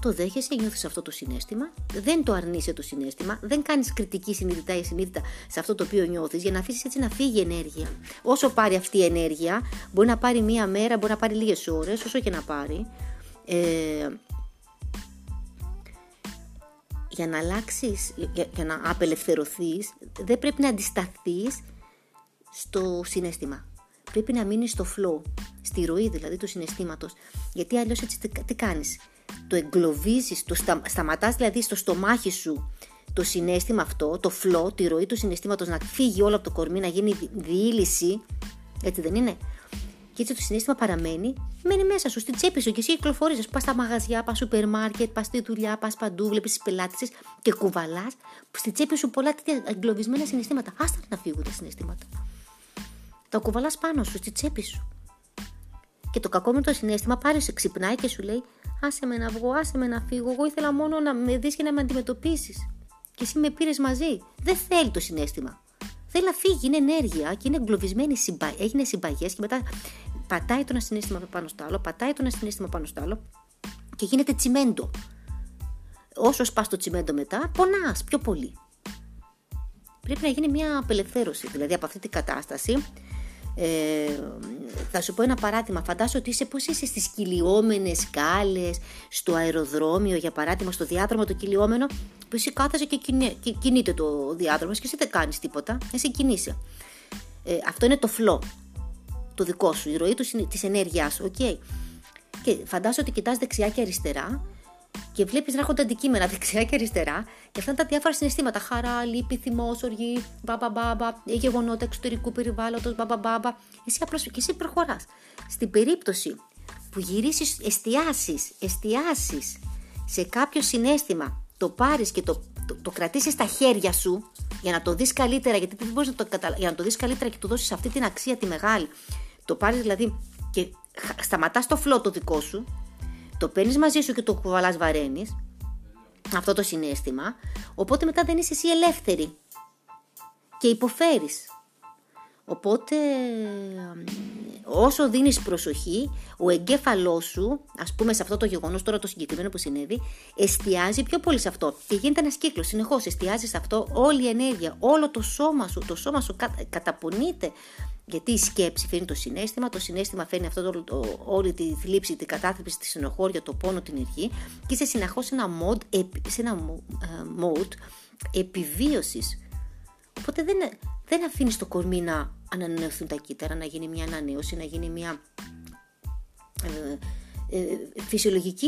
Speaker 1: Το δέχεσαι, νιώθεις αυτό το συνέστημα, δεν το αρνείσαι το συνέστημα, δεν κάνεις κριτική συνειδητά ή συνείδητα σε αυτό το οποίο νιώθεις για να αφήσεις έτσι να φύγει ενέργεια; Όσο πάρει αυτή η ενέργεια, μπορεί να πάρει μία μέρα, μπορεί να πάρει λίγες ώρες, όσο και να πάρει. Ε, για να αλλάξεις, για, για να απελευθερωθείς, δεν πρέπει να αντισταθείς στο συνέστημα. Πρέπει να μείνεις στο flow, στη ροή δηλαδή του συναισθήματος. Γιατί αλλιώς έτσι τι, τι κάνεις; Το εγκλωβίζεις, το στα, σταματάς δηλαδή στο στομάχι σου το συνέστημα αυτό, το φλό, τη ροή του συναισθήματος να φύγει όλο από το κορμί, να γίνει διήλυση, έτσι δεν είναι; Και έτσι το συνέστημα παραμένει, μένει μέσα σου, στην τσέπη σου και εσύ κυκλοφορείς. Πας στα μαγαζιά, πας σούπερ μάρκετ, πας στη δουλειά, πας παντού, βλέπεις τις πελάτε και κουβαλάς στη τσέπη σου πολλά τέτοια εγκλωβισμένα συναισθήματα. Άστα να φύγουν τα συναισθήματα. Τα κουβαλάς πάνω σου, στη τσέπη σου. Και το κακό με το συνέστημα πάρεις σε ξυπνάει και σου λέει άσε με να βγω, άσε με να φύγω. Εγώ ήθελα μόνο να με δεις και να με αντιμετωπίσεις. Και εσύ με πήρες μαζί. Δεν θέλει το συνέστημα. Θέλει να φύγει, είναι ενέργεια και είναι εγκλωβισμένη, συμπα... έγινε συμπαγές και μετά πατάει το ένα συνέστημα πάνω στο άλλο, πατάει το ένα συνέστημα πάνω στο άλλο και γίνεται τσιμέντο. όσο σπάς το τσιμέντο μετά, πονάς πιο πολύ. Πρέπει να γίνει μια απελευθέρωση, δηλαδή από αυτή την κατάσταση. Ε, θα σου πω ένα παράδειγμα. Φαντάσου ότι είσαι πώς είσαι στις κυλιόμενες σκάλες, στο αεροδρόμιο για παράδειγμα, στο διάδρομο το κυλιόμενο, που εσύ κάθεσαι και, κινείται το διάδρομο και εσύ δεν κάνεις τίποτα, εσύ κινείσαι. Ε, αυτό είναι το flow, το δικό σου, η ροή του, της ενέργειάς σου, okay. Και φαντάσου ότι κοιτάς δεξιά και αριστερά και βλέπεις να έρχονται αντικείμενα (laughs) δεξιά και αριστερά και αυτά είναι τα διάφορα συναισθήματα. Χαρά, λύπη, θυμό, οργή, μπαμπαμπάμπα, γεγονότα εξωτερικού περιβάλλοντος, μπαμπαμπάμπα. Εσύ απλώς και εσύ προχωράς. Στην περίπτωση που γυρίσεις, εστιάσεις, εστιάσεις σε κάποιο συνέστημα, το πάρεις και το, το, το κρατήσεις στα χέρια σου για να το δεις καλύτερα, γιατί δεν μπορείς να το καταλα... για να το δεις καλύτερα και του δώσεις αυτή την αξία τη μεγάλη. Το πάρεις δηλαδή και σταματάς το φλό το δικό σου το παίρνεις μαζί σου και το κουβαλάς βαραίνει, αυτό το συνέστημα, οπότε μετά δεν είσαι εσύ ελεύθερη. Και υποφέρεις. Οπότε όσο δίνεις προσοχή, ο εγκέφαλός σου, ας πούμε σε αυτό το γεγονός τώρα το συγκεκριμένο που συνέβη, εστιάζει πιο πολύ σε αυτό. Και γίνεται ένας κύκλος, συνεχώς εστιάζει σε αυτό. Όλη η ενέργεια, όλο το σώμα σου, το σώμα σου καταπονείται γιατί η σκέψη φέρνει το συνέστημα, το συνέστημα φέρνει αυτό το, το, όλη τη θλίψη, την κατάθλιψη, τη συνοχώρια, το πόνο, την ενεργή και είσαι συνεχώς σε ένα mode, σε ένα uh, mode επιβίωσης. Οπότε δεν, δεν αφήνεις το κορμί να ανανεωθούν τα κύτταρα, να γίνει μια ανανέωση, να γίνει μια ε, ε, φυσιολογική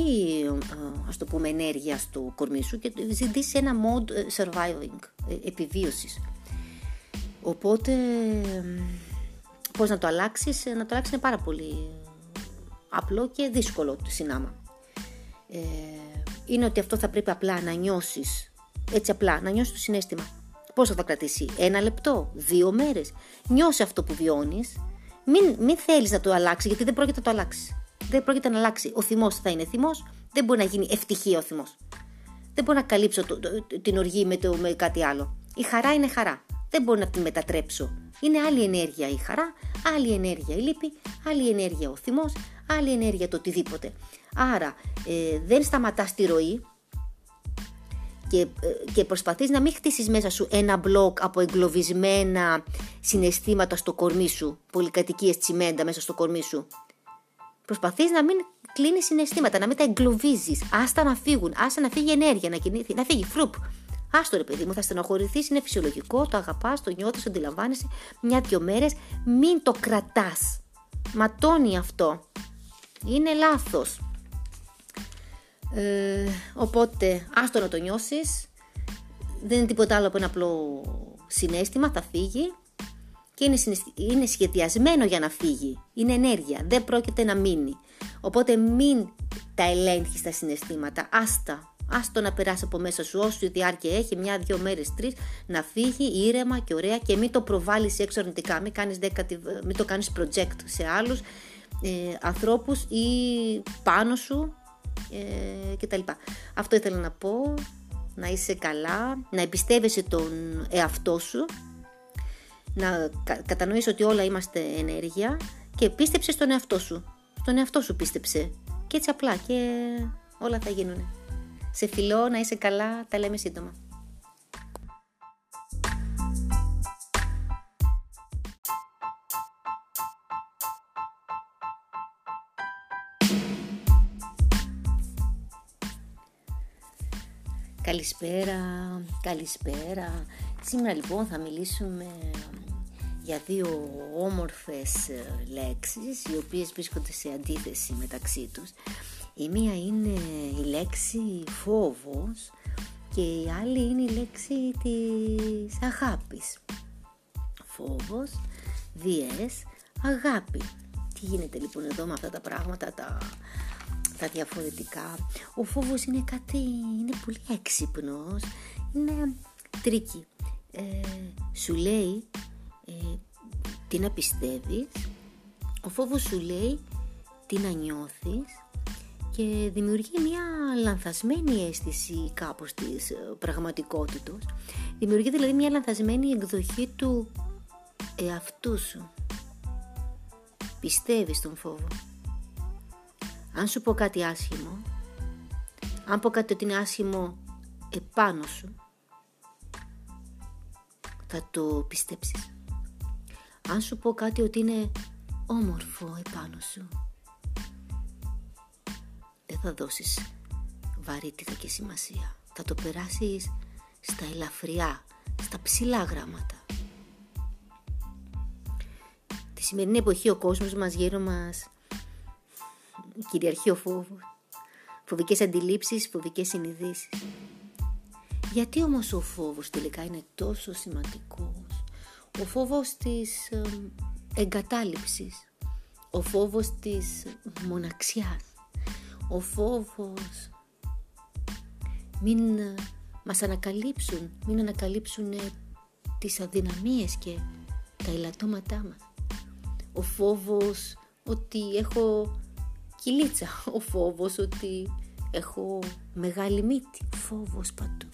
Speaker 1: ας το πούμε ενέργεια στο κορμί σου και ζητήσει σε ένα mode surviving, επιβίωσης. Οπότε πώς να το αλλάξεις, να το αλλάξεις είναι πάρα πολύ απλό και δύσκολο το συνάμα. Ε, είναι ότι αυτό θα πρέπει απλά να νιώσεις, έτσι απλά, να νιώσεις το συνέστημα. Πώς θα το κρατήσει, ένα λεπτό, δύο μέρες. Νιώσε αυτό που βιώνεις, μην, μην θέλεις να το αλλάξεις γιατί δεν πρόκειται να το αλλάξεις. Δεν πρόκειται να αλλάξει. Ο θυμός θα είναι θυμός, δεν μπορεί να γίνει ευτυχία ο θυμός. Δεν μπορώ να καλύψω το, την οργή με, το, με κάτι άλλο. Η χαρά είναι χαρά. Δεν μπορώ να την μετατρέψω είναι άλλη ενέργεια η χαρά, άλλη ενέργεια η λύπη, άλλη ενέργεια ο θυμός, άλλη ενέργεια το οτιδήποτε. Άρα ε, δεν σταματάς τη ροή και, ε, και προσπαθείς να μην χτίσεις μέσα σου ένα μπλοκ από εγκλωβισμένα συναισθήματα στο κορμί σου, πολυκατοικίες τσιμέντα μέσα στο κορμί σου. Προσπαθείς να μην κλείνεις συναισθήματα, να μην τα εγκλωβίζεις, άστα να φύγουν, άστα να φύγει ενέργεια, να, κινηθεί, να φύγει φρουπ. Άστο ρε παιδί μου, θα στενοχωρηθείς, είναι φυσιολογικό, το αγαπάς, το νιώθεις, το αντιλαμβάνεσαι μια-δυο μέρες. Μην το κρατάς. Ματώνει αυτό. Είναι λάθος. Ε, οπότε, άστο να το νιώσεις. Δεν είναι τίποτα άλλο από ένα απλό συνέστημα, θα φύγει και είναι, είναι σχεδιασμένο για να φύγει. Είναι ενέργεια, δεν πρόκειται να μείνει. Οπότε μην τα ελέγχεις τα συναισθήματα, άστα, Άστο να περάσει από μέσα σου όσο διάρκεια έχει, μια, δύο μέρες, τρεις, να φύγει ήρεμα και ωραία και μην το προβάλλεις έξω αρνητικά. Μην, κάνεις μην το κάνεις project σε άλλους ε, ανθρώπους ή πάνω σου ε, κτλ. Αυτό ήθελα να πω. Να είσαι καλά, να εμπιστεύεσαι τον εαυτό σου, να κατανοείς ότι όλα είμαστε ενέργεια και πίστεψε στον εαυτό σου. Στον εαυτό σου πίστεψε. Και έτσι απλά και όλα θα γίνουν. Σε φιλώ, να είσαι καλά, τα λέμε σύντομα. Καλησπέρα, καλησπέρα. Σήμερα λοιπόν θα μιλήσουμε για δύο όμορφες ε, λέξεις οι οποίες βρίσκονται σε αντίθεση μεταξύ τους η μία είναι η λέξη φόβος και η άλλη είναι η λέξη της αγάπης. Φόβος, διές, αγάπη. Τι γίνεται λοιπόν εδώ με αυτά τα πράγματα τα, τα διαφορετικά; Ο φόβος είναι κάτι, είναι πολύ έξυπνος, είναι tricky. Ε, σου λέει ε, τι να πιστεύεις, ο φόβος σου λέει τι να νιώθεις και δημιουργεί μια λανθασμένη αίσθηση κάπως της ε, πραγματικότητας. Δημιουργεί δηλαδή μια λανθασμένη εκδοχή του εαυτού σου. Πιστεύεις τον φόβο. Αν σου πω κάτι άσχημο, αν πω κάτι ότι είναι άσχημο επάνω σου, θα το πιστέψεις. Αν σου πω κάτι ότι είναι όμορφο επάνω σου, δεν θα δώσεις βαρύτητα και σημασία. Θα το περάσεις στα ελαφριά, στα ψηλά γράμματα. Τη σημερινή εποχή ο κόσμος μας γύρω μας κυριαρχεί ο φόβος. Φοβικές αντιλήψεις, φοβικές συνειδήσεις. Γιατί όμως ο φόβος τελικά είναι τόσο σημαντικός; Ο φόβος της εγκατάλειψης. Ο φόβος της μοναξιάς. Ο φόβος μην ε, μας ανακαλύψουν, μην ανακαλύψουν τις αδυναμίες και τα ελαττώματά μας. Ο φόβος ότι έχω κυλίτσα, ο φόβος ότι έχω μεγάλη μύτη, φόβος παντού.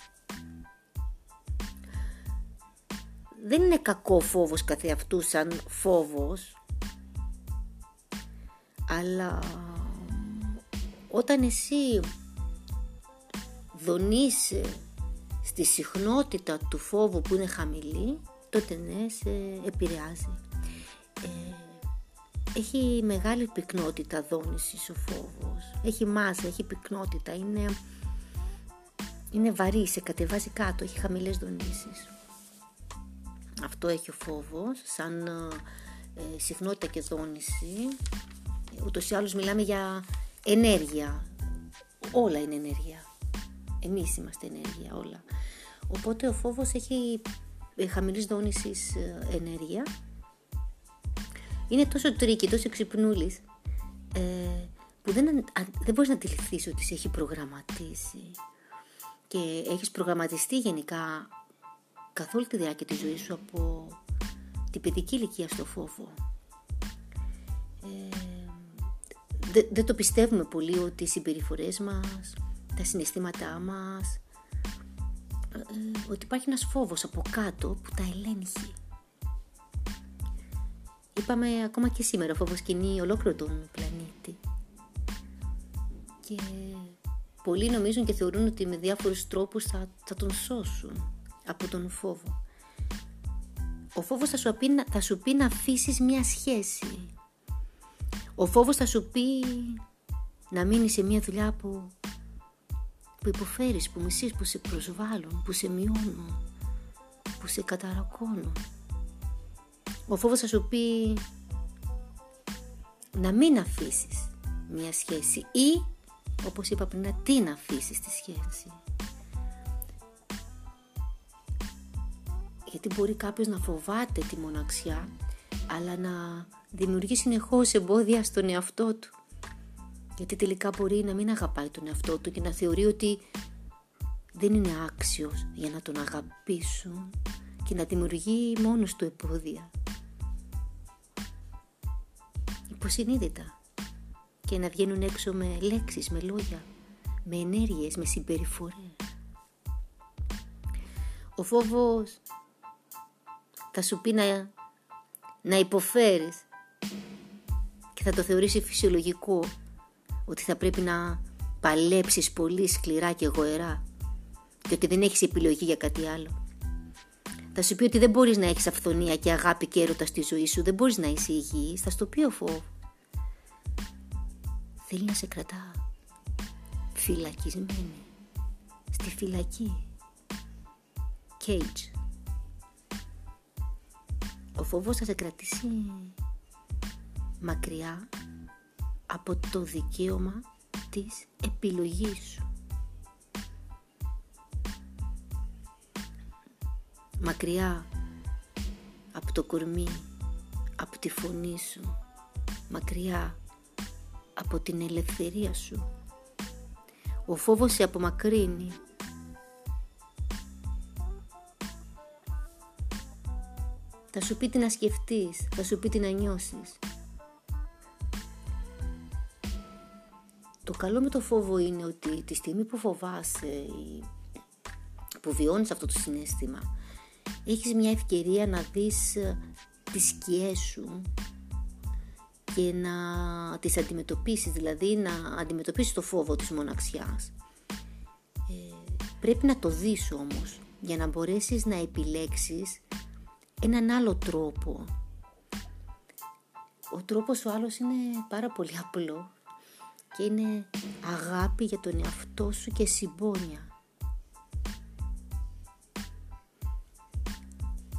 Speaker 1: Δεν είναι κακό φόβος καθεαυτού σαν φόβος, αλλά όταν εσύ δονείς στη συχνότητα του φόβου που είναι χαμηλή, τότε ναι, σε επηρεάζει. Ε, έχει μεγάλη πυκνότητα δόνησης ο φόβος. Έχει μάζα, έχει πυκνότητα, είναι, είναι βαρύ, σε κατεβάζει κάτω, έχει χαμηλές δονήσεις. Αυτό έχει ο φόβος, σαν ε, συχνότητα και δόνηση. Ούτως ή άλλως μιλάμε για ενέργεια. Όλα είναι ενέργεια. Εμείς είμαστε ενέργεια όλα. Οπότε ο φόβος έχει ε, χαμηλής δόνησης ε, ενέργεια. Είναι τόσο tricky, τόσο ξυπνούλης ε, που δεν, δεν μπορείς να αντιληφθείς ότι σε έχει προγραμματίσει και έχεις προγραμματιστεί γενικά καθ' όλη τη διάρκεια της ζωής σου από την παιδική ηλικία στο φόβο. Δεν το πιστεύουμε πολύ ότι οι συμπεριφορές μας τα συναισθήματά μας, ε, ότι υπάρχει ένας φόβος από κάτω που τα ελέγχει. Είπαμε ακόμα και σήμερα, ο φόβος κινεί ολόκληρο τον πλανήτη. Και πολλοί νομίζουν και θεωρούν ότι με διάφορους τρόπους θα, θα τον σώσουν από τον φόβο. Ο φόβος θα σου, πει, θα σου πει να αφήσεις μια σχέση. Ο φόβος θα σου πει να μείνεις σε μια δουλειά που που υποφέρεις, που μισείς, που σε προσβάλλουν, που σε μειώνουν, που σε καταρακώνουν. Ο φόβος θα σου πει να μην αφήσεις μια σχέση ή, όπως είπα πριν, να την αφήσεις τη σχέση. Γιατί μπορεί κάποιος να φοβάται τη μοναξιά, αλλά να δημιουργεί συνεχώς εμπόδια στον εαυτό του. Γιατί τελικά μπορεί να μην αγαπάει τον εαυτό του και να θεωρεί ότι δεν είναι άξιος για να τον αγαπήσουν και να δημιουργεί μόνος του επόδια. Υποσυνείδητα και να βγαίνουν έξω με λέξεις, με λόγια, με ενέργειες, με συμπεριφορές. Ο φόβος θα σου πει να, να υποφέρεις και θα το θεωρήσει φυσιολογικό ότι θα πρέπει να παλέψεις πολύ σκληρά και γοερά και ότι δεν έχεις επιλογή για κάτι άλλο. Θα σου πει ότι δεν μπορείς να έχεις αυθονία και αγάπη και έρωτα στη ζωή σου, δεν μπορείς να είσαι υγιής, θα στο πει ο φόβος. Θέλει να σε κρατά φυλακισμένη, στη φυλακή. Cage. Ο φόβος θα σε κρατήσει μακριά από το δικαίωμα της επιλογής σου. Μακριά από το κορμί, από τη φωνή σου, μακριά από την ελευθερία σου. Ο φόβος σε απομακρύνει. Θα σου πει τι να σκεφτείς, θα σου πει τι να νιώσεις. Καλό με το φόβο είναι ότι τη στιγμή που φοβάσαι ή που βιώνεις αυτό το συνέστημα έχεις μια ευκαιρία να δεις ε, τις σκιές σου και να τις αντιμετωπίσεις, δηλαδή να αντιμετωπίσεις το φόβο της μοναξιάς. Ε, Πρέπει να το δεις όμως για να μπορέσεις να επιλέξεις έναν άλλο τρόπο. Ο τρόπος ο άλλος είναι πάρα πολύ απλός και είναι αγάπη για τον εαυτό σου και συμπόνια.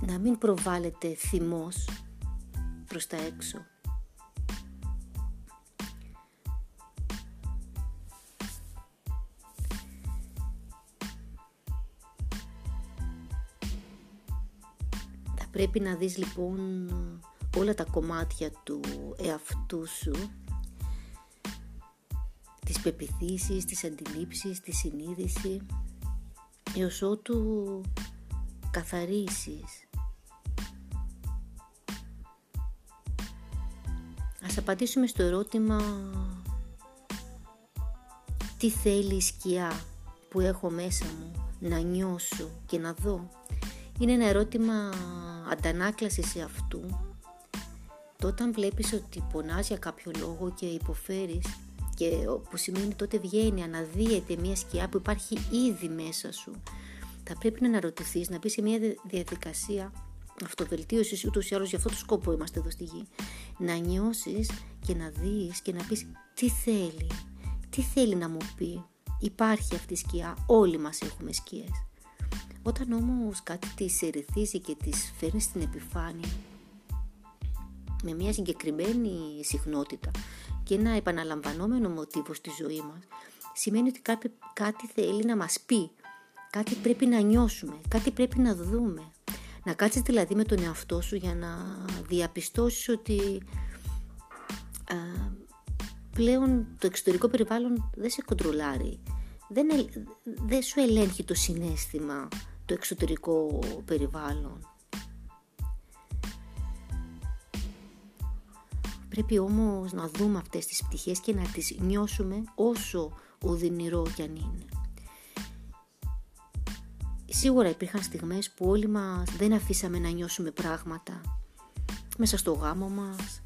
Speaker 1: Να μην προβάλλεται θυμός προς τα έξω. Θα πρέπει να δεις λοιπόν όλα τα κομμάτια του εαυτού σου τις πεπιθήσεις, τις αντιλήψεις, τη συνείδηση έως ότου καθαρίσεις. Ας απαντήσουμε στο ερώτημα τι θέλει η σκιά που έχω μέσα μου να νιώσω και να δω; Είναι ένα ερώτημα αντανάκλασης σε αυτού. Τότε όταν βλέπεις ότι πονάς για κάποιο λόγο και υποφέρεις και που σημαίνει τότε βγαίνει, αναδύεται μια σκιά που υπάρχει ήδη μέσα σου. Θα πρέπει να αναρωτηθείς, να μπεις σε μια διαδικασία αυτοβελτίωσης ούτως ή άλλως για αυτό το σκόπο είμαστε εδώ στη γη. Να νιώσεις και να δεις και να πεις τι θέλει, τι θέλει να μου πει. Υπάρχει αυτή η σκιά, όλοι μας έχουμε σκιές. Όταν όμως κάτι τη ερεθίζει και τη φέρνει στην επιφάνεια με μια συγκεκριμένη συχνότητα και ένα επαναλαμβανόμενο μοτίβο στη ζωή μας, σημαίνει ότι κάτι, κάτι θέλει να μας πει, κάτι πρέπει να νιώσουμε, κάτι πρέπει να δούμε. Να κάτσεις δηλαδή με τον εαυτό σου για να διαπιστώσεις ότι πλέον το εξωτερικό περιβάλλον δεν σε κοντρολάρει, δεν, δεν σου ελέγχει το συνέστημα το εξωτερικό περιβάλλον. Πρέπει όμως να δούμε αυτές τις πτυχές και να τις νιώσουμε όσο οδυνηρό κι αν είναι. Σίγουρα υπήρχαν στιγμές που όλοι μας δεν αφήσαμε να νιώσουμε πράγματα. Μέσα στο γάμο μας,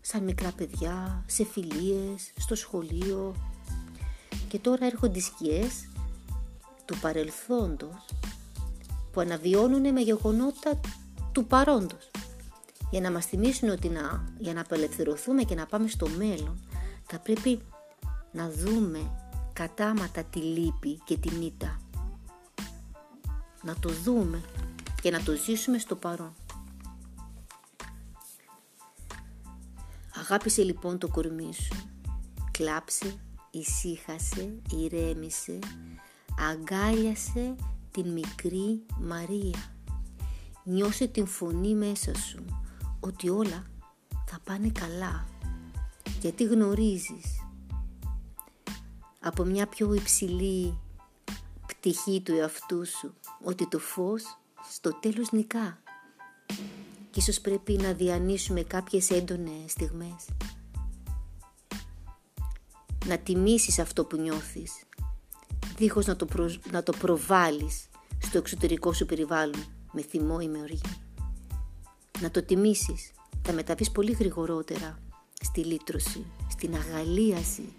Speaker 1: σαν μικρά παιδιά, σε φιλίες, στο σχολείο. Και τώρα έρχονται οι σκιές του παρελθόντος που αναβιώνουν με γεγονότα του παρόντος για να μας θυμίσουν ότι να, για να απελευθερωθούμε και να πάμε στο μέλλον θα πρέπει να δούμε κατάματα τη λύπη και τη μύτα. Να το δούμε και να το ζήσουμε στο παρόν. Αγάπησε λοιπόν το κορμί σου. Κλάψε, ησύχασε, ηρέμησε, αγκάλιασε την μικρή Μαρία. Νιώσε την φωνή μέσα σου ότι όλα θα πάνε καλά. Γιατί γνωρίζεις από μια πιο υψηλή πτυχή του εαυτού σου ότι το φως στο τέλος νικά. Και ίσως πρέπει να διανύσουμε κάποιες έντονες στιγμές. Να τιμήσεις αυτό που νιώθεις. Δίχως να το, να το προβάλλεις στο εξωτερικό σου περιβάλλον με θυμό ή με οργή να το τιμήσεις. Θα μεταβείς πολύ γρηγορότερα στη λύτρωση, στην αγαλίαση,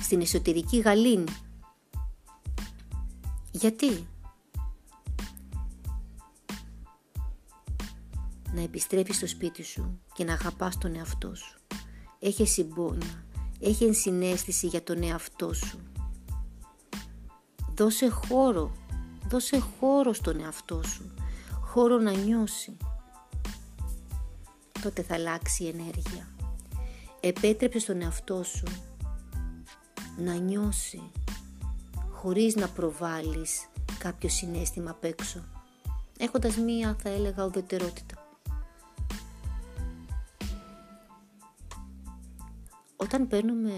Speaker 1: στην εσωτερική γαλήνη. Γιατί; Να επιστρέφεις στο σπίτι σου και να αγαπάς τον εαυτό σου. Έχει συμπόνια, έχει ενσυναίσθηση για τον εαυτό σου. Δώσε χώρο, δώσε χώρο στον εαυτό σου, χώρο να νιώσει τότε θα αλλάξει η ενέργεια. Επέτρεψε στον εαυτό σου να νιώσει χωρίς να προβάλλεις κάποιο συνέστημα απ' έξω, έχοντας μία θα έλεγα ουδετερότητα. Όταν παίρνουμε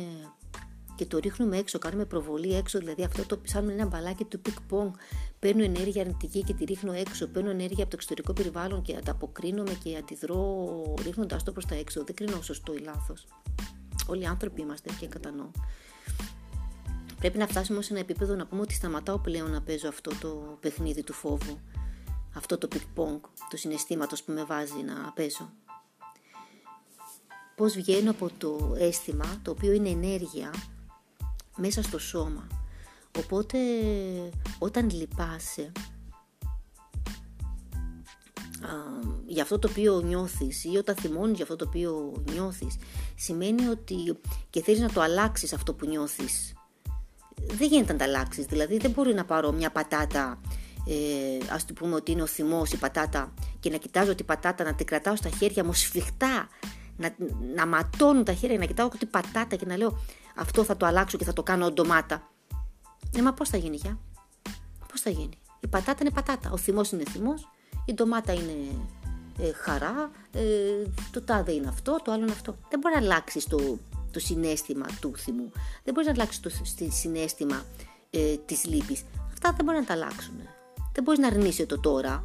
Speaker 1: και το ρίχνουμε έξω, κάνουμε προβολή έξω, δηλαδή αυτό το σαν ένα μπαλάκι του πινγκ πονγκ, παίρνω ενέργεια αρνητική και τη ρίχνω έξω, παίρνω ενέργεια από το εξωτερικό περιβάλλον και ανταποκρίνομαι και αντιδρώ ρίχνοντας το προς τα έξω. Δεν κρίνω σωστό ή λάθος. Όλοι οι άνθρωποι είμαστε και κατανοώ. Πρέπει να φτάσουμε σε ένα επίπεδο να πούμε ότι σταματάω πλέον να παίζω αυτό το παιχνίδι του φόβου, αυτό το πινγκ πονγκ, του συναισθήματος που με βάζει να παίζω. Πώς βγαίνω από το αίσθημα, το οποίο είναι ενέργεια, μέσα στο σώμα. Οπότε όταν λυπάσαι για αυτό το οποίο νιώθεις ή όταν θυμώνεις για αυτό το οποίο νιώθεις σημαίνει ότι και θέλεις να το αλλάξεις αυτό που νιώθεις δεν γίνεται να τα αλλάξεις δηλαδή δεν μπορεί να πάρω μια πατάτα ε, ας του πούμε ότι είναι ο θυμός η πατάτα και να κοιτάζω την πατάτα να την κρατάω στα χέρια μου σφιχτά να, να ματώνουν τα χέρια να κοιτάω την πατάτα και να λέω αυτό θα το αλλάξω και θα το κάνω ντομάτα ε μα πώς θα γίνει για πώς θα γίνει; Η πατάτα είναι πατάτα ο θυμός είναι θυμός η ντομάτα είναι ε, χαρά, ε, το τάδε είναι αυτό, το άλλο είναι αυτό. Δεν μπορεί να αλλάξει το, το συνέστημα του θυμού. Δεν μπορεί να αλλάξει το συνέστημα ε, της λύπης. Αυτά δεν μπορεί να τα αλλάξουν. Δεν μπορείς να αρνείσαι το τώρα.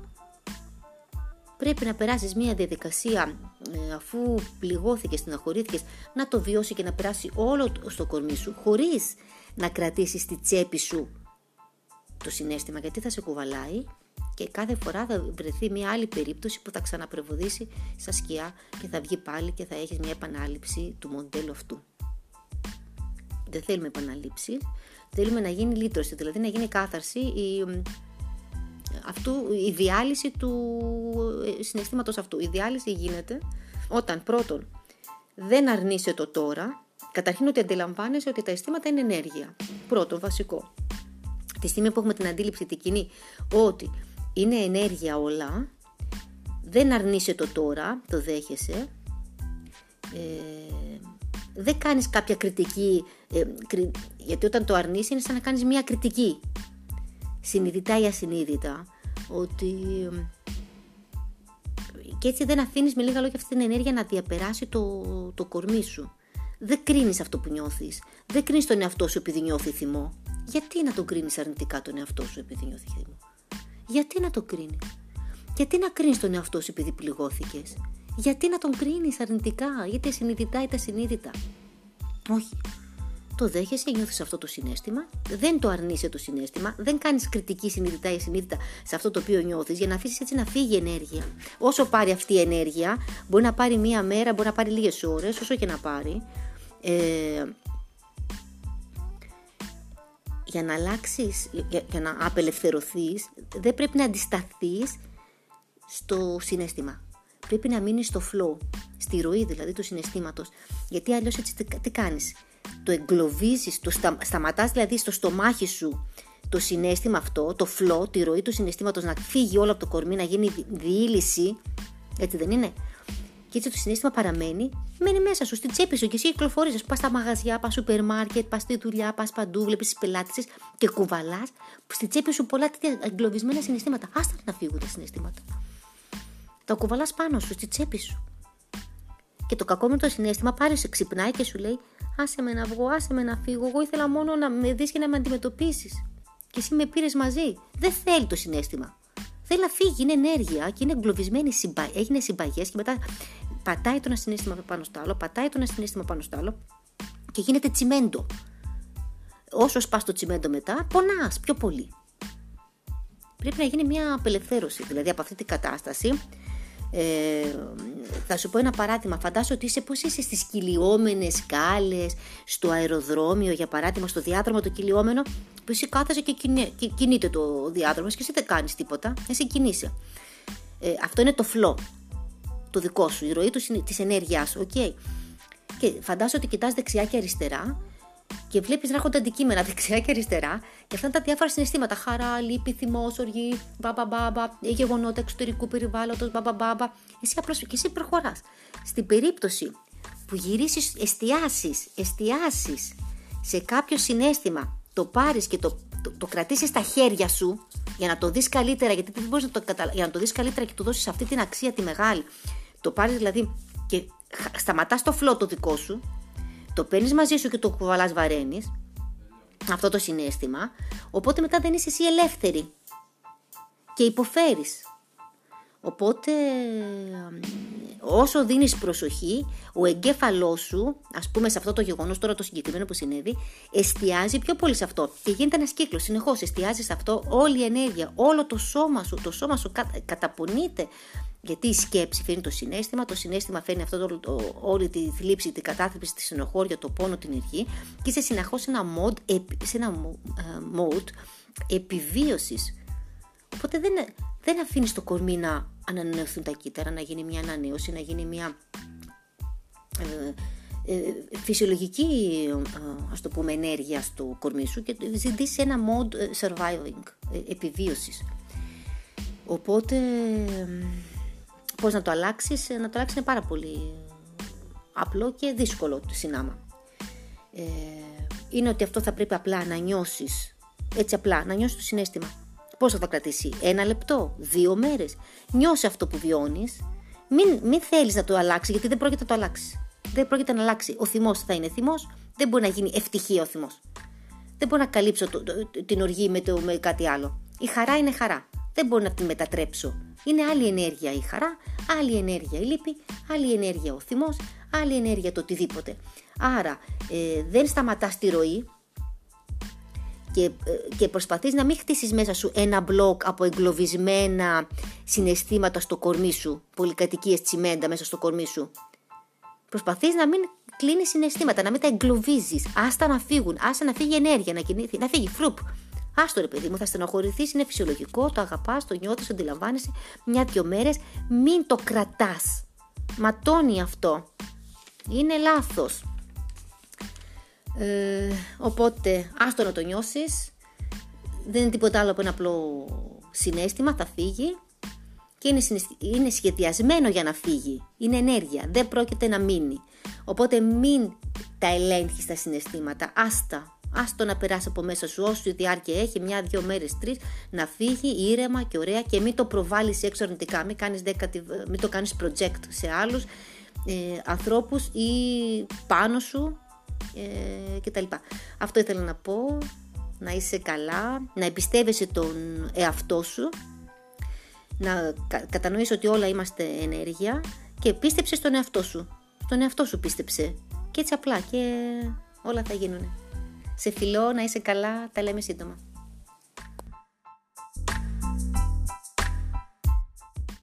Speaker 1: Πρέπει να περάσεις μια διαδικασία ε, αφού πληγώθηκες, στεναχωρήθηκες, να το βιώσει και να περάσει όλο στο κορμί σου χωρίς να κρατήσεις τη τσέπη σου το συνέστημα γιατί θα σε κουβαλάει και κάθε φορά θα βρεθεί μια άλλη περίπτωση που θα ξαναπρεβοδίσει στα σκιά και θα βγει πάλι και θα έχεις μια επανάληψη του μοντέλου αυτού. Δεν θέλουμε επαναλήψη, θέλουμε να γίνει λύτρωση, δηλαδή να γίνει κάθαρση η, αυτού, η διάλυση του ε, συναισθήματος αυτού. Η διάλυση γίνεται όταν πρώτον δεν αρνείσαι το τώρα, καταρχήν ότι αντιλαμβάνεσαι ότι τα αισθήματα είναι ενέργεια. Πρώτον, βασικό. Τη στιγμή που έχουμε την αντίληψη την κοινή ότι είναι ενέργεια όλα, δεν αρνείσαι το τώρα, το δέχεσαι, ε, δεν κάνεις κάποια κριτική, ε, γιατί όταν το αρνείσαι είναι σαν να κάνεις μια κριτική, συνειδητά ή ασυνείδητα, ότι και έτσι δεν αφήνεις με λίγα λόγια αυτή την ενέργεια να διαπεράσει το, το κορμί σου. Δεν κρίνεις αυτό που νιώθεις. Δεν κρίνεις τον εαυτό σου επειδή νιώθει θυμό. Γιατί να τον κρίνεις αρνητικά τον εαυτό σου επειδή νιώθει θυμό; Γιατί να το κρίνει; Γιατί να κρίνεις τον εαυτό σου επειδή πληγώθηκες; Γιατί να τον κρίνεις αρνητικά, είτε συνειδητά είτε ασυνείδητα; Όχι. Το δέχεσαι, νιώθεις αυτό το συνέστημα, δεν το αρνείσαι το συνέστημα, δεν κάνεις κριτική συνειδητά ή συνείδητα σε αυτό το οποίο νιώθεις για να αφήσεις έτσι να φύγει η ενέργεια. Όσο πάρει αυτή η ενέργεια, μπορεί να πάρει μία μέρα, μπορεί να πάρει λίγες ώρες, όσο και να πάρει. Ε, για να αλλάξεις, για, να απελευθερωθείς, δεν πρέπει να αντισταθείς στο συνέστημα. Πρέπει να μείνεις στο flow, στη ροή δηλαδή του συναισθήματος. Γιατί αλλιώς έτσι τι, κάνεις; Το εγκλωβίζεις, το στα, σταματάς δηλαδή στο στομάχι σου το συνέστημα αυτό, το flow, τη ροή του συναισθήματος να φύγει όλο από το κορμί, να γίνει διήλυση. Έτσι δεν είναι; Και έτσι το συνέστημα παραμένει, μένει μέσα σου, στην τσέπη σου και εσύ κυκλοφορείς. Πας στα μαγαζιά, πας σούπερ μάρκετ, πας στη δουλειά, πας παντού, βλέπεις τις πελάτες και κουβαλάς στη τσέπη σου πολλά τέτοια εγκλωβισμένα συναισθήματα. Άστα να φύγουν τα συναισθήματα. Τα κουβαλάς πάνω σου, στη τσέπη σου. Και το κακό με το συνέστημα πάρει σε ξυπνάει και σου λέει: Άσε με να βγω, άσε με να φύγω. Εγώ ήθελα μόνο να με δεις και να με αντιμετωπίσεις. Και εσύ με πήρες μαζί. Δεν θέλει το συνέστημα. Θέλει να φύγει, είναι ενέργεια και είναι εγκλωβισμένη, έγινε συμπαγές και μετά πατάει το ένα συνέστημα πάνω στο άλλο, πατάει το ένα συνέστημα πάνω στο άλλο και γίνεται τσιμέντο. Όσο σπάς το τσιμέντο μετά, πονάς πιο πολύ. Πρέπει να γίνει μια απελευθέρωση, δηλαδή από αυτή την κατάσταση. Ε, θα σου πω ένα παράδειγμα. Φαντάσου ότι είσαι πώς είσαι στις κυλιόμενες σκάλες, στο αεροδρόμιο για παράδειγμα, στο διάδρομο το κυλιόμενο, που εσύ κάθεσαι και, και κινείται το διάδρομο και εσύ δεν κάνεις τίποτα, εσύ κινείσαι. Ε, αυτό είναι το flow το δικό σου, η ροή της ενέργειάς σου. Okay. Και φαντάζομαι ότι κοιτάς δεξιά και αριστερά και βλέπεις να έρχονται αντικείμενα δεξιά και αριστερά και αυτά είναι τα διάφορα συναισθήματα. Χαρά, λύπη, θυμό, οργή, μπαμπα μπαμπα, γεγονότα εξωτερικού περιβάλλοντος, μπαμπα μπαμπα. Εσύ απλώς και εσύ προχωράς. Στην περίπτωση που γυρίσεις, εστιάσεις, εστιάσεις σε κάποιο συνέστημα, το πάρεις και το, το, το κρατήσεις στα χέρια σου για να το δεις καλύτερα, γιατί δεν μπορείς να το καταλάβει, για να το δεις καλύτερα και του δώσεις αυτή την αξία τη μεγάλη το πάρεις δηλαδή και σταματάς το φλό το δικό σου, το παίρνεις μαζί σου και το κουβαλάς βαραίνει, αυτό το συνέστημα, οπότε μετά δεν είσαι εσύ ελεύθερη. Και υποφέρεις. Οπότε όσο δίνεις προσοχή, ο εγκέφαλός σου, ας πούμε σε αυτό το γεγονός τώρα το συγκεκριμένο που συνέβη, εστιάζει πιο πολύ σε αυτό. Και γίνεται ένας κύκλος, συνεχώς εστιάζει σε αυτό όλη η ενέργεια, όλο το σώμα σου, το σώμα σου καταπονείται. Γιατί η σκέψη φέρνει το συνέστημα, το συνέστημα φέρνει αυτό το, το, όλη τη θλίψη, την κατάθλιψη, τη συνοχώρια, το πόνο, την ενεργή και είσαι συνεχώς σε ένα mode, σε ένα uh, mode επιβίωσης. Οπότε δεν, δεν αφήνεις το κορμί να ανανεωθούν τα κύτταρα, να γίνει μια ανανέωση, να γίνει μια ε, ε, φυσιολογική ε, ας το πούμε ενέργεια στο κορμί σου και ζητήσει ένα mode ε, surviving, ε, επιβίωσης. Οπότε πώς να το αλλάξεις, να το αλλάξεις είναι πάρα πολύ απλό και δύσκολο συνάμα. Ε, είναι ότι αυτό θα πρέπει απλά να νιώσεις, έτσι απλά, να νιώσεις το συνέστημα Πόσο θα κρατήσει, ένα λεπτό, δύο μέρες. Νιώσε αυτό που βιώνεις. Μην, μην θέλεις να το αλλάξει, γιατί δεν πρόκειται να το αλλάξεις. Δεν πρόκειται να αλλάξει. Ο θυμός θα είναι θυμός, δεν μπορεί να γίνει ευτυχία ο θυμός. Δεν μπορώ να καλύψω το, την οργή με, το, με κάτι άλλο. Η χαρά είναι χαρά. Δεν μπορώ να την μετατρέψω. Είναι άλλη ενέργεια η χαρά, άλλη ενέργεια η λύπη, άλλη ενέργεια ο θυμός, άλλη ενέργεια το οτιδήποτε. Άρα ε, δεν σταματάς τη ροή, και, ε, και προσπαθείς να μην χτίσεις μέσα σου ένα μπλοκ από εγκλωβισμένα συναισθήματα στο κορμί σου, πολυκατοικίες τσιμέντα μέσα στο κορμί σου. Προσπαθείς να μην κλείνεις συναισθήματα, να μην τα εγκλωβίζεις, άστα να φύγουν, άστα να φύγει ενέργεια, να, κινηθεί, να φύγει, φρουπ. Άστο ρε παιδί μου, θα στενοχωρηθείς, είναι φυσιολογικό, το αγαπάς, το νιώθεις, το αντιλαμβάνεσαι μια-δυο μέρες. Μην το κρατάς. Ματώνει αυτό. Είναι λάθος. Ε, οπότε, άστο να το νιώσεις, δεν είναι τίποτα άλλο από ένα απλό συνέστημα, θα φύγει και είναι, είναι σχεδιασμένο για να φύγει. Είναι ενέργεια, δεν πρόκειται να μείνει. Οπότε μην τα ελέγχεις τα συναισθήματα, άστα. Άστο να περάσεις από μέσα σου όσο διάρκεια έχει, μια, δύο μέρες, τρεις, να φύγει ήρεμα και ωραία και μην το προβάλλεις έξω αρνητικά, μην, κάνεις μην το κάνεις project σε άλλους ε, ανθρώπους ή πάνω σου ε, κτλ. Αυτό ήθελα να πω, να είσαι καλά, να εμπιστεύεσαι τον εαυτό σου, να κατανοείς ότι όλα είμαστε ενέργεια και πίστεψε στον εαυτό σου. Στον εαυτό σου πίστεψε. Και έτσι απλά και όλα θα γίνουν. Σε φιλό, να είσαι καλά, τα λέμε σύντομα.